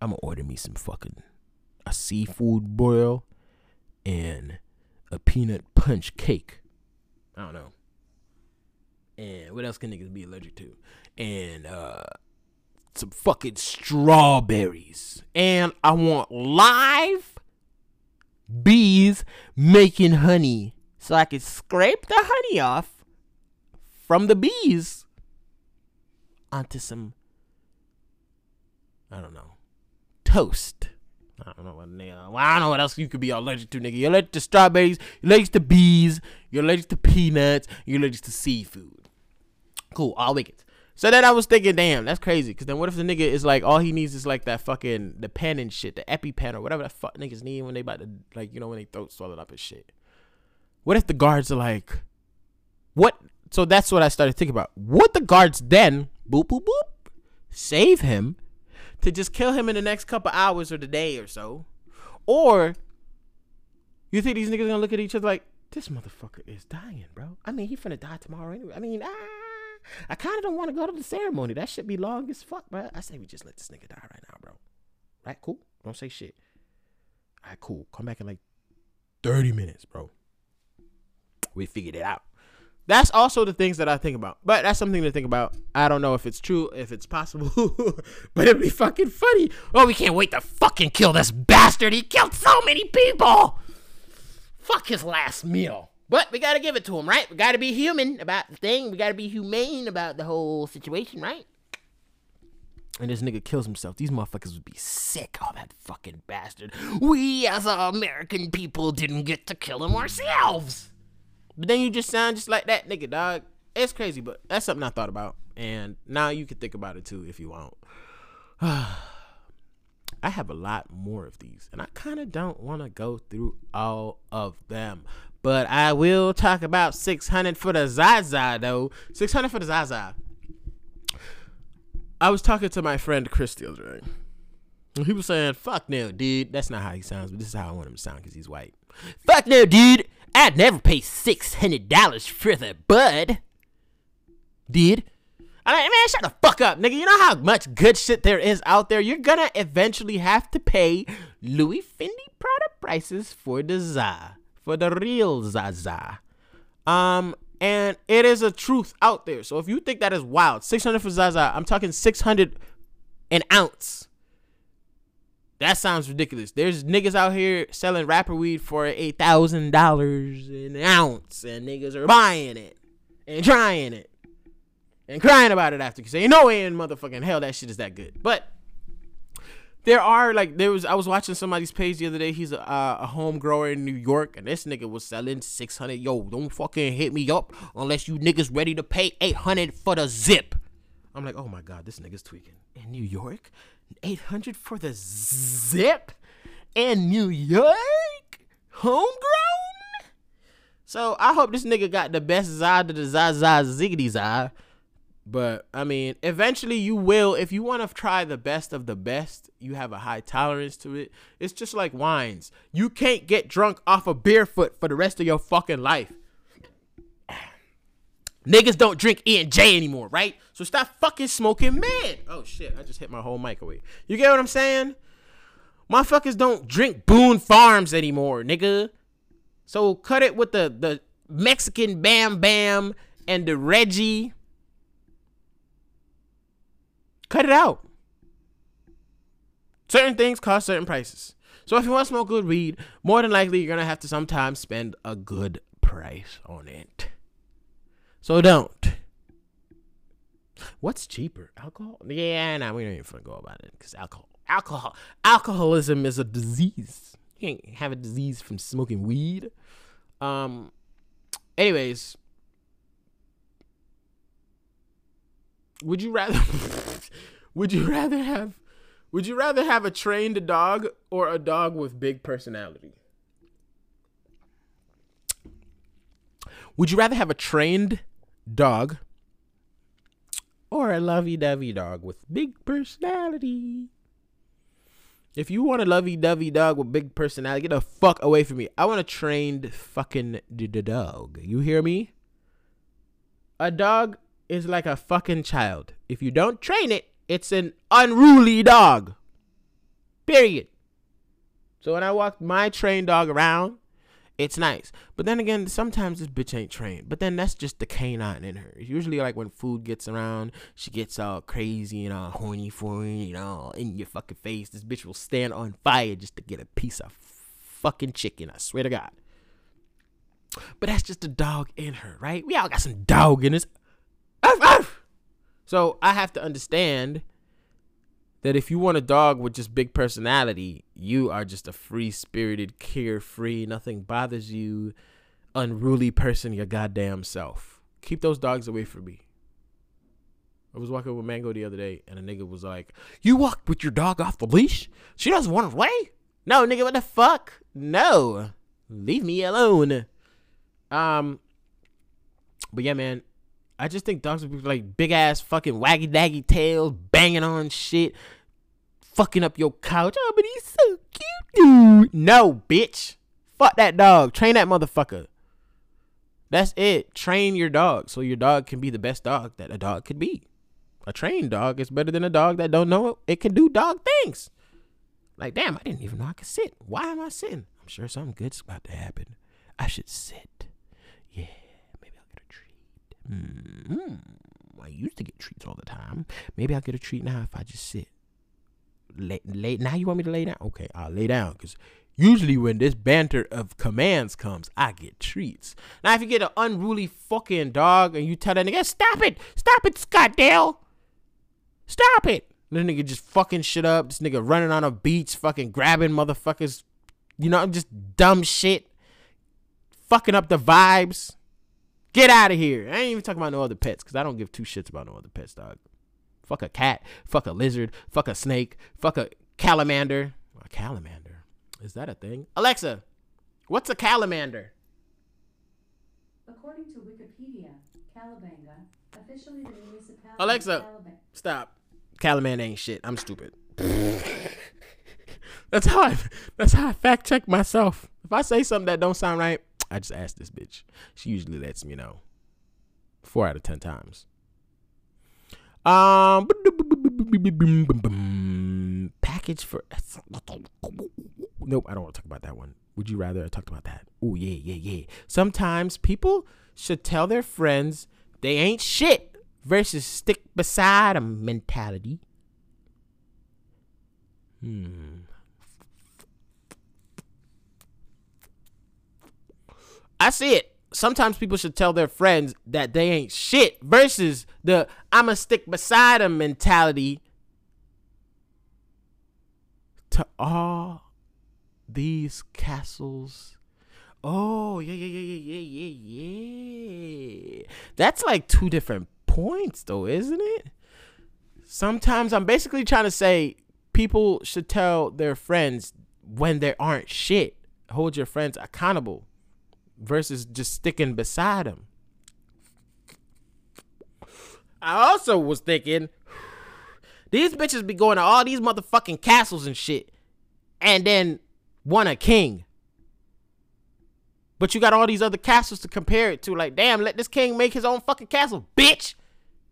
I'm gonna order me some fucking a seafood boil and a peanut punch cake. I don't know. And what else can niggas be allergic to? And uh some fucking strawberries. And I want live bees making honey so I can scrape the honey off from the bees onto some I don't know toast. I don't know what nigga. Well, I don't know what else you could be allergic to, nigga. You're allergic to strawberries. You're allergic to bees. You're allergic to peanuts. You're allergic to seafood. Cool, all wicked. So then I was thinking, damn, that's crazy. Cause then what if the nigga is like, all he needs is like that fucking the pen and shit, the EpiPen or whatever the fuck niggas need when they about to like, you know, when they throat swallowed up and shit. What if the guards are like, what? So that's what I started thinking about. What the guards then boop boop boop save him to just kill him in the next couple hours or the day or so, or you think these niggas gonna look at each other like this motherfucker is dying, bro? I mean, he finna die tomorrow anyway. I mean, ah. I kind of don't want to go to the ceremony. That should be long as fuck, bro. I say we just let this nigga die right now, bro. Right? Cool. Don't say shit. All right, cool. Come back in like 30 minutes, bro. We figured it out. That's also the things that I think about. But that's something to think about. I don't know if it's true, if it's possible, but it'd be fucking funny. Oh, we can't wait to fucking kill this bastard. He killed so many people. Fuck his last meal. But we gotta give it to him, right? We gotta be human about the thing. We gotta be humane about the whole situation, right? And this nigga kills himself. These motherfuckers would be sick. Oh, that fucking bastard. We as American people didn't get to kill him ourselves. But then you just sound just like that nigga, dog. It's crazy, but that's something I thought about. And now you can think about it too if you want. I have a lot more of these, and I kind of don't want to go through all of them. But I will talk about 600 for the Zaza, though. 600 for the Zaza. I was talking to my friend Chris the other day. And he was saying, fuck no, dude. That's not how he sounds, but this is how I want him to sound because he's white. Fuck no, dude. I'd never pay $600 for the bud. Dude. I'm like, man, shut the fuck up, nigga. You know how much good shit there is out there? You're gonna eventually have to pay Louis Fendi Prada prices for the za, for the real Zaza. Um, and it is a truth out there. So if you think that is wild, 600 for Zaza, I'm talking 600 an ounce. That sounds ridiculous. There's niggas out here selling rapper weed for eight thousand dollars an ounce, and niggas are buying it and trying it and crying about it after. Cause ain't no way in motherfucking hell that shit is that good. But there are like there was I was watching somebody's page the other day. He's a, uh, a home grower in New York, and this nigga was selling six hundred. Yo, don't fucking hit me up unless you niggas ready to pay eight hundred for the zip. I'm like, oh my god, this nigga's tweaking in New York. Eight hundred for the zip in New York, homegrown. So I hope this nigga got the best Zod to the Zaza Ziggity Zah. But I mean, eventually you will. If you want to try the best of the best, you have a high tolerance to it. It's just like wines. You can't get drunk off a barefoot for the rest of your fucking life. Niggas don't drink E and J anymore, right? So stop fucking smoking mad. Oh shit, I just hit my whole mic away. You get what I'm saying? Motherfuckers don't drink Boone Farms anymore, nigga. So cut it with the the Mexican Bam Bam and the Reggie. Cut it out. Certain things cost certain prices. So if you want to smoke good weed, more than likely you're gonna have to sometimes spend a good price on it. So don't. What's cheaper? Alcohol? Yeah, nah, we don't even go about it because alcohol, alcohol, alcoholism is a disease. You can't have a disease from smoking weed. Um. Anyways, would you rather? would you rather have? Would you rather have a trained dog or a dog with big personality? Would you rather have a trained dog or a lovey-dovey dog with big personality? If you want a lovey-dovey dog with big personality, get the fuck away from me. I want a trained fucking d- d- dog. You hear me? A dog is like a fucking child. If you don't train it, it's an unruly dog. Period. So when I walk my trained dog around, it's nice. But then again, sometimes this bitch ain't trained. But then that's just the canine in her. Usually like when food gets around, she gets all crazy and all horny for you, you know, in your fucking face. This bitch will stand on fire just to get a piece of fucking chicken. I swear to God. But that's just the dog in her, right? We all got some dog in us. So I have to understand that if you want a dog with just big personality, you are just a free spirited, carefree, nothing bothers you, unruly person, your goddamn self. Keep those dogs away from me. I was walking with Mango the other day, and a nigga was like, You walk with your dog off the leash? She doesn't want away? No, nigga, what the fuck? No. Leave me alone. Um, but yeah, man, I just think dogs would be like big ass fucking waggy daggy tails banging on shit, fucking up your couch. Oh, but he's so cute, dude. No, bitch. Fuck that dog. Train that motherfucker. That's it. Train your dog so your dog can be the best dog that a dog could be. A trained dog is better than a dog that don't know it it can do dog things. Like, damn, I didn't even know I could sit. Why am I sitting? I'm sure something good's about to happen. I should sit. Yeah, maybe I'll get a treat. mm I used to get treats all the time. Maybe I'll get a treat now if I just sit. Lay, lay, now you want me to lay down? Okay, I'll lay down because usually when this banter of commands comes, I get treats. Now, if you get an unruly fucking dog and you tell that nigga, stop it, stop it, Scott Dale, stop it. This nigga just fucking shit up. This nigga running on a beach, fucking grabbing motherfuckers, you know, just dumb shit, fucking up the vibes. Get out of here. I ain't even talking about no other pets because I don't give two shits about no other pets, dog. Fuck a cat, fuck a lizard, fuck a snake, fuck a calamander. A calamander? Is that a thing? Alexa, what's a calamander? According to Wikipedia, Calabanga, officially the municipality Alexa. Stop. Calamand ain't shit. I'm stupid. that's how I that's how I fact check myself. If I say something that don't sound right, I just ask this bitch. She usually lets me know. Four out of ten times. Um package for Nope, I don't want to talk about that one. Would you rather I talked about that? Oh yeah, yeah, yeah. Sometimes people should tell their friends they ain't shit versus stick beside 'em mentality. Hmm. I see it. Sometimes people should tell their friends that they ain't shit versus the I'ma stick beside them mentality to all these castles. Oh, yeah, yeah, yeah, yeah, yeah, yeah, yeah. That's like two different points, though, isn't it? Sometimes I'm basically trying to say people should tell their friends when they aren't shit. Hold your friends accountable versus just sticking beside him. I also was thinking these bitches be going to all these motherfucking castles and shit and then want a king. But you got all these other castles to compare it to. Like, damn, let this king make his own fucking castle, bitch.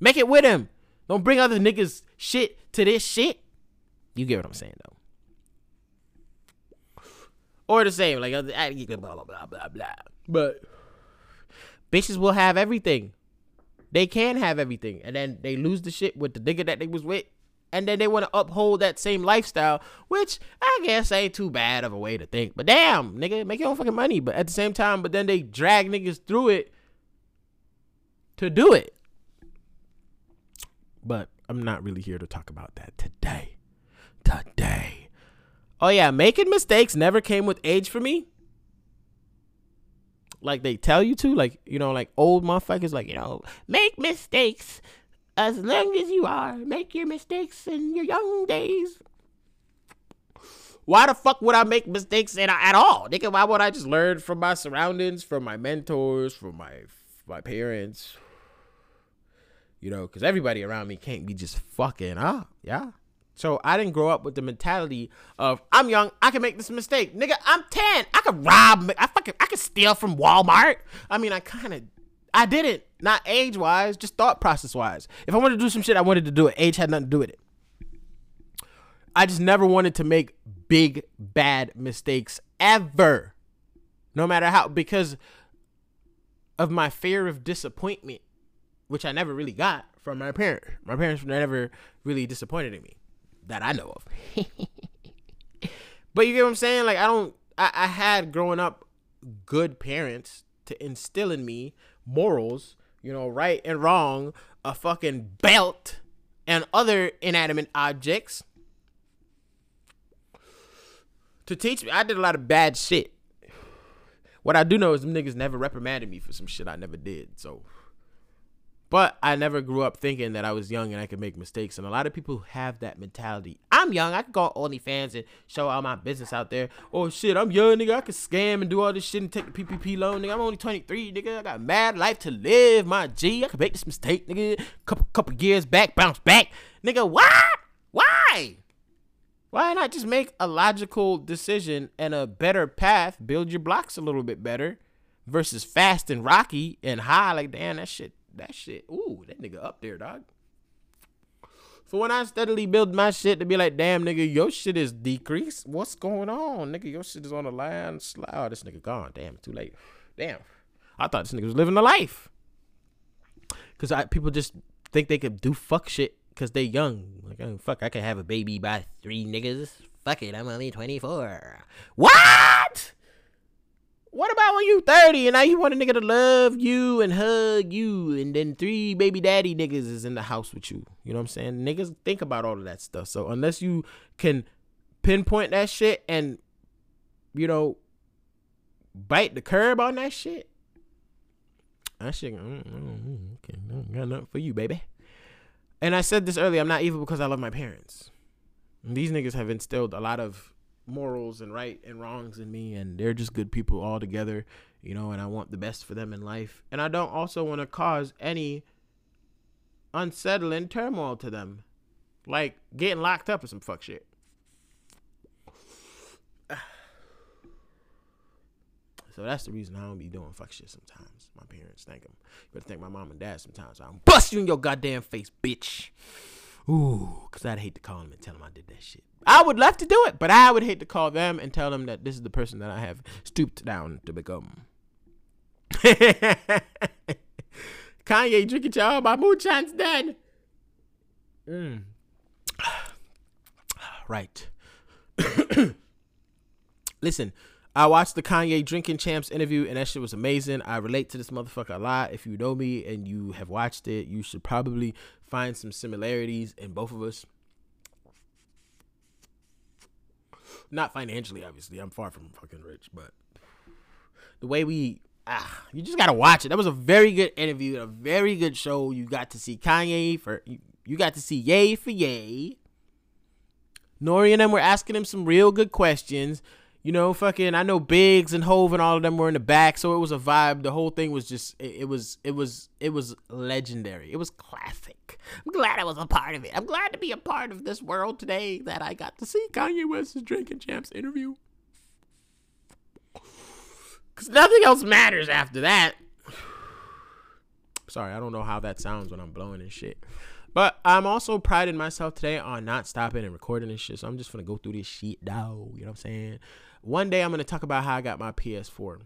Make it with him. Don't bring other niggas shit to this shit. You get what I'm saying, though. Or the same, like, uh, other- blah, blah, blah, blah, blah. But bitches will have everything. They can have everything. And then they lose the shit with the nigga that they was with. And then they want to uphold that same lifestyle, which I guess ain't too bad of a way to think. But damn, nigga, make your own fucking money. But at the same time, but then they drag niggas through it to do it. But I'm not really here to talk about that today. Today. Oh yeah, making mistakes never came with age for me. Like they tell you to, like you know, like old motherfuckers, like you know, make mistakes as long as you are. Make your mistakes in your young days. Why the fuck would I make mistakes at, at all, nigga? Why would I just learn from my surroundings, from my mentors, from my my parents? You know, because everybody around me can't be just fucking up, yeah. So I didn't grow up with the mentality of I'm young, I can make this mistake, nigga. I'm ten, I could rob, I fucking, I could steal from Walmart. I mean, I kind of, I didn't, not age wise, just thought process wise. If I wanted to do some shit, I wanted to do it. Age had nothing to do with it. I just never wanted to make big bad mistakes ever, no matter how, because of my fear of disappointment, which I never really got from my parents. My parents never really disappointed in me that I know of. but you get what I'm saying? Like I don't I, I had growing up good parents to instill in me morals, you know, right and wrong, a fucking belt and other inanimate objects to teach me. I did a lot of bad shit. What I do know is them niggas never reprimanded me for some shit I never did. So but I never grew up thinking that I was young and I could make mistakes. And a lot of people have that mentality. I'm young. I could go on OnlyFans and show all my business out there. Oh shit, I'm young, nigga. I could scam and do all this shit and take the PPP loan, nigga. I'm only 23, nigga. I got mad life to live, my G. I could make this mistake, nigga. Couple couple years back, bounce back, nigga. What? Why? Why not just make a logical decision and a better path? Build your blocks a little bit better versus fast and rocky and high. Like damn, that shit that shit, ooh, that nigga up there, dog. So when I steadily build my shit to be like, damn, nigga, your shit is decreased. What's going on, nigga? Your shit is on the line. Slide. Oh, this nigga gone. Damn, too late. Damn. I thought this nigga was living a life. Cause I people just think they could do fuck shit because they young. Like, oh, fuck, I could have a baby by three niggas. Fuck it, I'm only 24. What? What about when you 30 and now you want a nigga to love you and hug you and then three baby daddy niggas is in the house with you? You know what I'm saying? Niggas think about all of that stuff. So unless you can pinpoint that shit and, you know, bite the curb on that shit, that shit, mm, mm, mm, okay, got nothing for you, baby. And I said this earlier, I'm not evil because I love my parents. These niggas have instilled a lot of morals and right and wrongs in me and they're just good people all together you know and i want the best for them in life. And i don't also want to cause any unsettling turmoil to them like getting locked up or some fuck shit. So that's the reason i don't be doing fuck shit sometimes. My parents thank them but thank my mom and dad sometimes i'm bust you in your goddamn face bitch Ooh, because I'd hate to call them and tell them I did that shit. I would love to do it, but I would hate to call them and tell them that this is the person that I have stooped down to become. Kanye drinking y'all, my moonshine's dead. Mm. Right. Listen, I watched the Kanye Drinking Champs interview and that shit was amazing. I relate to this motherfucker a lot. If you know me and you have watched it, you should probably find some similarities in both of us. Not financially, obviously. I'm far from fucking rich, but the way we ah, you just gotta watch it. That was a very good interview, a very good show. You got to see Kanye for you, you got to see Yay for Yay. N.O.R.E. and them were asking him some real good questions. You know, fucking I know Biggs and Hov and all of them were in the back, so it was a vibe. The whole thing was just it, it was it was it was legendary. It was classic. I'm glad I was a part of it. I'm glad to be a part of this world today that I got to see Kanye West's Drinking Champs interview. Cause nothing else matters after that. Sorry, I don't know how that sounds when I'm blowing and shit. But I'm also priding myself today on not stopping and recording this shit. So I'm just gonna go through this shit, dog. You know what I'm saying? One day I'm gonna talk about how I got my PS4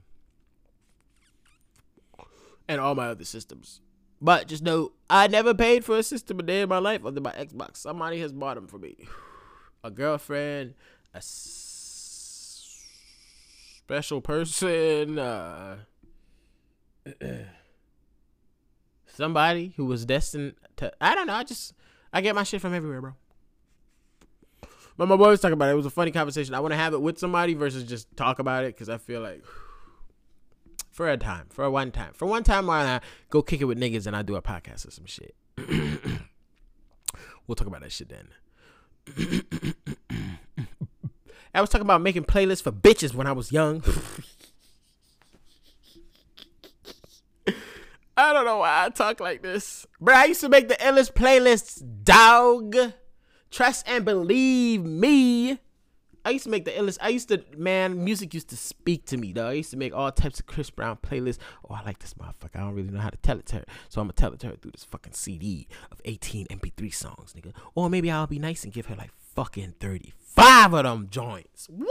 and all my other systems. But just know I never paid for a system a day in my life other than my Xbox. Somebody has bought them for me. A girlfriend, a s- special person, uh, somebody who was destined to. I don't know. I just I get my shit from everywhere, bro. But my boy was talking about it. It was a funny conversation. I want to have it with somebody versus just talk about it because I feel like for a time, for a one time, for one time, why not go kick it with niggas and I do a podcast or some shit. we'll talk about that shit then. I was talking about making playlists for bitches when I was young. I don't know why I talk like this. Bro, I used to make the illest playlists, dog. Trust and believe me. I used to make the illest. I used to, man, music used to speak to me, though. I used to make all types of Chris Brown playlists. Oh, I like this motherfucker. I don't really know how to tell it to her. So I'm going to tell it to her through this fucking CD of 18 MP3 songs, nigga. Or maybe I'll be nice and give her like fucking 35 of them joints. Wow.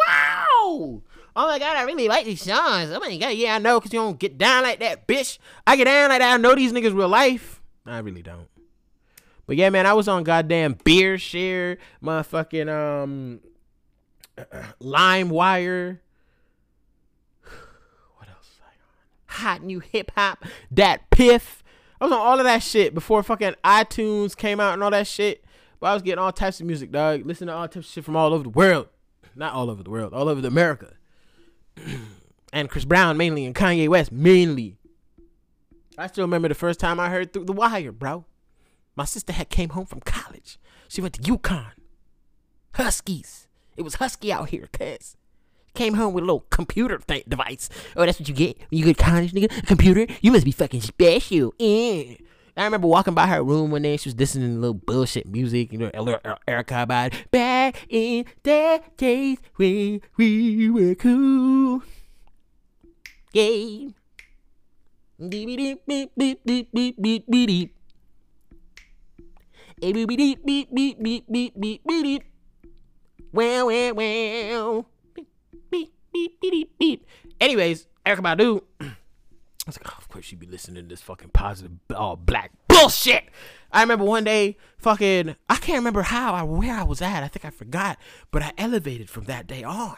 Oh my God, I really like these songs. Oh my God, yeah, I know, because you don't get down like that, bitch. I get down like that. I know these niggas real life. I really don't. But yeah, man, I was on goddamn BearShare, motherfucking um, LimeWire. What else? Hot new hip hop, that piff. I was on all of that shit before fucking iTunes came out and all that shit. But I was getting all types of music, dog. Listening to all types of shit from all over the world. Not all over the world, all over the America. and Chris Brown mainly and Kanye West mainly. I still remember the first time I heard through the wire, bro. My sister had came home from college. She went to UConn. Huskies. It was husky out here, cuz. Came home with a little computer th- device. Oh, that's what you get when you go to college, nigga. Computer? You must be fucking special. Eh. I remember walking by her room one day. She was listening to little bullshit music, you know, little Er- Erykah about back in the days when we were cool. Yeah beep beep beep beep beep beep beep. Well, well, well. Beep beep beep beep beep. Anyways, Erykah Badu. I was like, oh, of course you'd be listening to this fucking positive, all black bullshit. I remember one day, fucking, I can't remember how I where I was at. I think I forgot, but I elevated from that day on.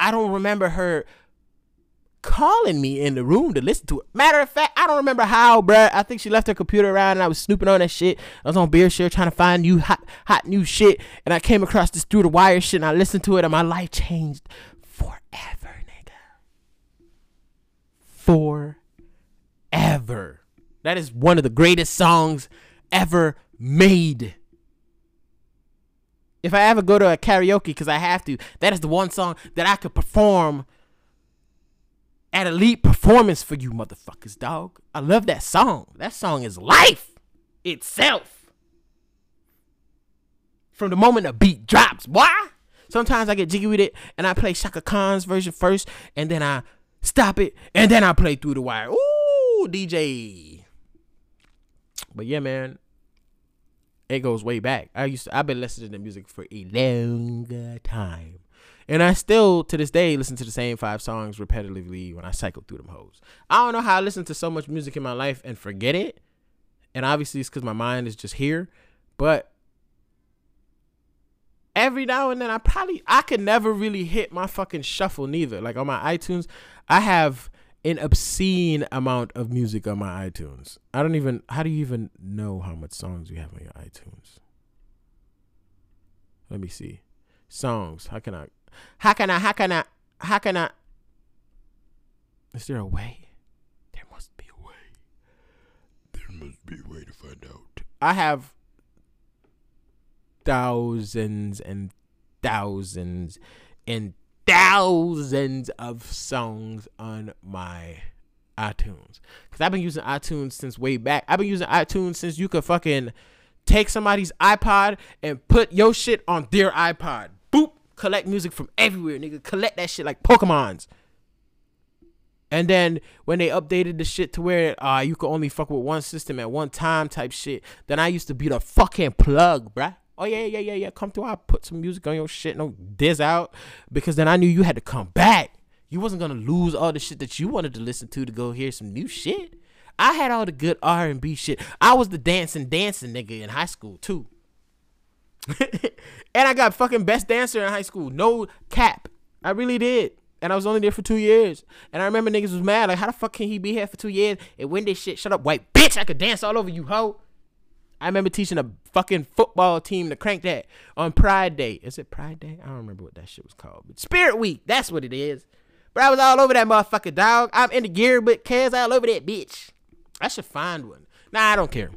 I don't remember her calling me in the room to listen to it. Matter of fact, I don't remember how, bruh. I think she left her computer around and I was snooping on that shit. I was on BearShare trying to find new hot, hot new shit, and I came across this through the wire shit, and I listened to it, and my life changed forever, nigga. Forever. That is one of the greatest songs ever made. If I ever go to a karaoke, because I have to, that is the one song that I could perform at elite performance for you motherfuckers, dog. I love that song. That song is life itself. From the moment the beat drops, why? Sometimes I get jiggy with it and I play Chaka Khan's version first and then I stop it and then I play through the wire. Ooh, DJ. But yeah, man, it goes way back. I used to, I've been listening to music for a long time. And I still, to this day, listen to the same five songs repetitively when I cycle through them hoes. I don't know how I listen to so much music in my life and forget it. And obviously, it's because my mind is just here. But every now and then I probably I could never really hit my fucking shuffle neither. Like on my iTunes, I have an obscene amount of music on my iTunes. I don't even how do you even know how much songs you have on your iTunes? Let me see. Songs. How can I how can I how can I how can I Is there a way? There must be a way. There must be a way to find out. I have thousands and thousands and thousands of songs on my iTunes. Cause I've been using iTunes since way back. I've been using iTunes since you could fucking take somebody's iPod and put your shit on their iPod. Collect music from everywhere, nigga. Collect that shit like Pokemons. And then when they updated the shit to where uh you could only fuck with one system at one time type shit, then I used to be the fucking plug, bruh. Oh yeah, yeah, yeah, yeah. Come through. I put some music on your shit, no diz out. Because then I knew you had to come back. You wasn't gonna lose all the shit that you wanted to listen to to go hear some new shit. I had all the good R and B shit. I was the dancing dancing nigga in high school too. and I got fucking best dancer in high school. No cap. I really did. And I was only there for two years. And I remember niggas was mad. Like, how the fuck can he be here for two years and win this shit? Shut up, white bitch. I could dance all over you, hoe. I remember teaching a fucking football team to crank that on Pride Day. Is it Pride Day? I don't remember what that shit was called. But Spirit Week. That's what it is. But I was all over that motherfucker, dog. I'm in the gear, but cares all over that bitch. I should find one. Nah, I don't care.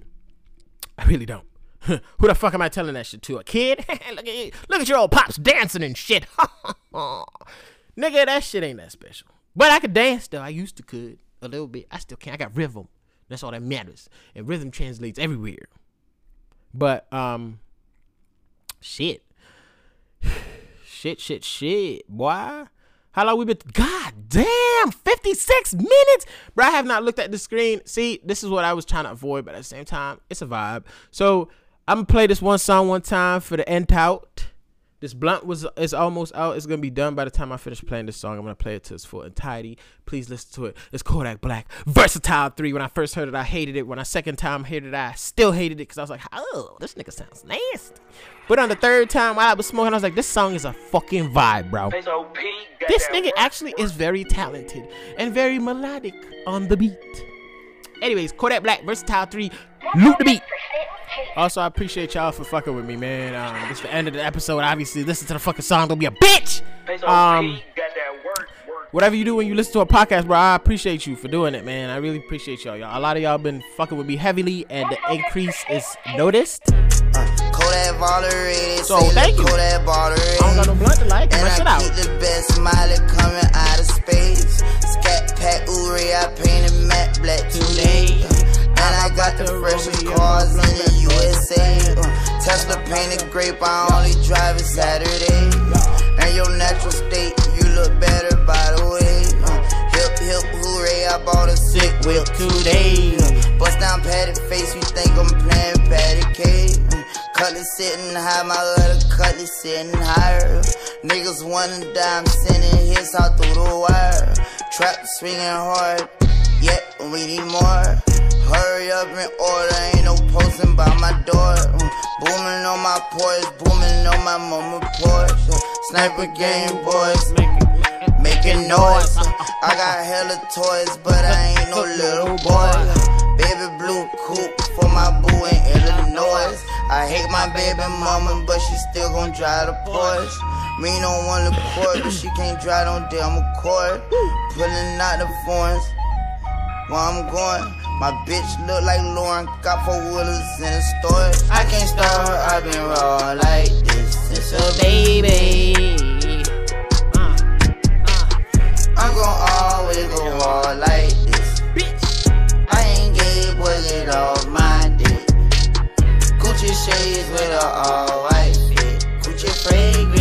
I really don't. Who the fuck am I telling that shit to? A kid? look at you. Look at your old pops dancing and shit. Nigga, that shit ain't that special. But I could dance though. I used to could a little bit. I still can. I got rhythm. That's all that matters. And rhythm translates everywhere. But um shit. shit, shit, shit. Boy. How long we been God damn, 56 minutes. Bro, I have not looked at the screen. See, this is what I was trying to avoid, but at the same time, it's a vibe. So I'm gonna play this one song one time for the end out. This blunt was is almost out. It's gonna be done by the time I finish playing this song. I'm gonna play it to its full entirety. Please listen to it. It's Kodak Black, Versatile Three. When I first heard it, I hated it. When I second time heard it, I still hated it because I was like, oh, this nigga sounds nasty. But on the third time while I was smoking, I was like, this song is a fucking vibe, bro. This nigga actually is very talented and very melodic on the beat. Anyways, Kodak Black, Versatile 3, loot the beat. Also, I appreciate y'all for fucking with me, man. Um, this is the end of the episode. Obviously, listen to the fucking song. Don't be a bitch. Um, whatever you do when you listen to a podcast, bro, I appreciate you for doing it, man. I really appreciate y'all. y'all. A lot of y'all been fucking with me heavily, and the increase is noticed. Kodak So, thank you. I don't got no blunt to like. And My shit I out. the best smiley coming out of space. Scat pack Uri, I painted matte black today. And I got the freshest cars in the USA. Uh, Tesla painted grape, I only drive it Saturday. And your natural state, you look better by the way. Uh, Hip, hip, hooray, I bought a sick whip today. Uh, Bust down patty face, you think I'm playing patty cake. Uh, Cutlass sitting high, my other cutlass sitting higher. Niggas wanna die, I'm sending hits out through the wire. Trap swinging hard, yet we need more. Hurry up and order, ain't no posting by my door. Mm, Booming on my porch, booming on my mama porch. Sniper game boys, making noise. I got hella toys, but I ain't no little boy. Baby blue coupe for my boo in Illinois. I hate my baby mama, but she still gon' drive the Porsche. Me don't want the court, but she can't drive on damn accord. Pulling out the foreigns where I'm going. My bitch look like Lauren, got four wheelers in the store. I can't start, I've been raw like this since a baby. Uh, uh. I'm gon' always go hard like this. I ain't gay, boy, get off my dick. Gucci shades with a all white fit. Gucci fragrance.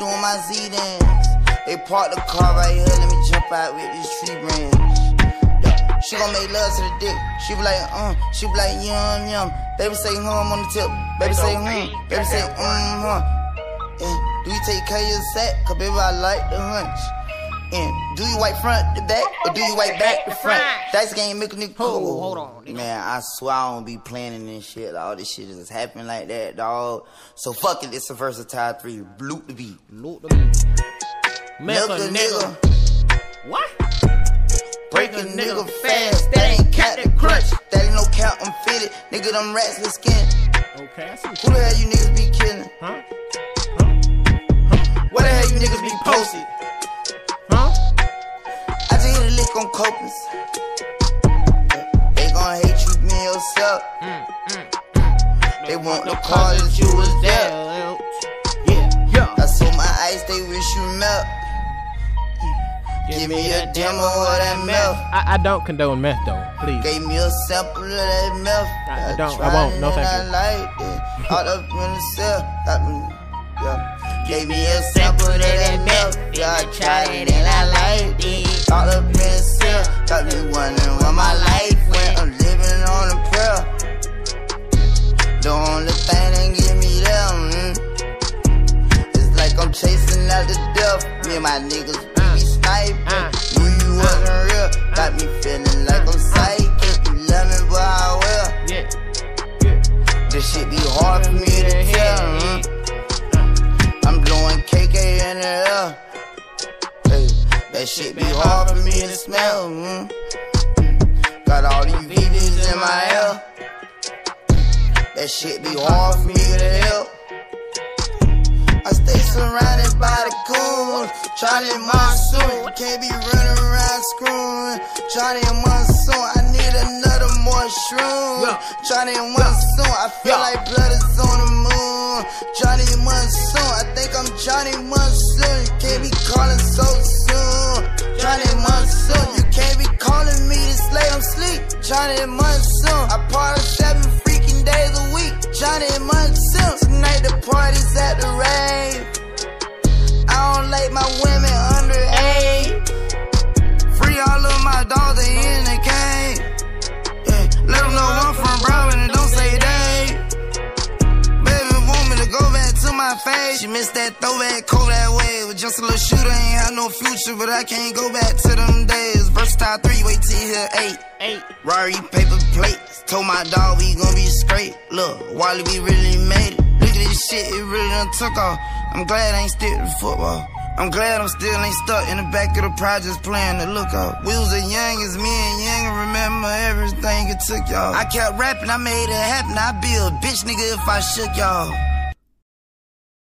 Doing my Z dance. They parked the car right here, let me jump out with this tree branch. Yeah. She gon' make love to the dick. She be like, uh, she be like, yum, yum. Baby say hum on the tip. Baby say hum. Baby say, mm, huh. And do you take care of your sack? Cause baby, I like the hunch. And do you wipe front to back or do you wipe back to front? That's game make a nigga cool. hold on, nigga. Man, I swear I don't be planning this shit. All this shit is just happen like that, dog. So fuck it, it's a versatile three. Bloop the beat. Loot the beat. Milk a nigga. nigga. What? Break a nigga fast. That ain't Captain Crunch. That ain't no cap, I'm fitted. Nigga, them rats with skin. Okay, I see. Who the hell you niggas be killing? Huh? Huh? Where the hell you niggas be posted? Huh? I just hit a lick on Copas. They gon' hate you, me yourself. They want no call that you was there. Yeah, yeah. I sold my ice, they wish you melt. Give me a demo of that melt. I, I don't condone meth though. Please. Gave me a sample of that melt. I- I don't- I won't. No, thank I you. liked it. All up in the cell. Got me, yeah. Gave me a sample of that Charlie and Monsoon, I need another mushroom. Yeah. Johnny and Monsoon, I feel Yeah. like blood is on the moon. Johnny and Monsoon, I think I'm Johnny Monsoon. You can't be calling so soon. Johnny and Monsoon, you can't be calling me this late, I'm sleep. Johnny and Monsoon, I party seven freaking days a week. Johnny and Monsoon, tonight the party's at the rave. I don't like my women back to my face. She missed that throwback, Kodak way. With just a little shooter, ain't had no future, but I can't go back to them days. Versatile three, wait till you hear eight. Eight. Rari paper plates. Told my dog we gon' be straight. Look, Wally, we really made it. Look at this shit, it really done took off. I'm glad I ain't stick to football. I'm glad I'm still ain't stuck in the back of the projects playing the lookout. We was as young as me and young and remember everything it took y'all. I kept rapping, I made it happen. I be a bitch nigga if I shook y'all.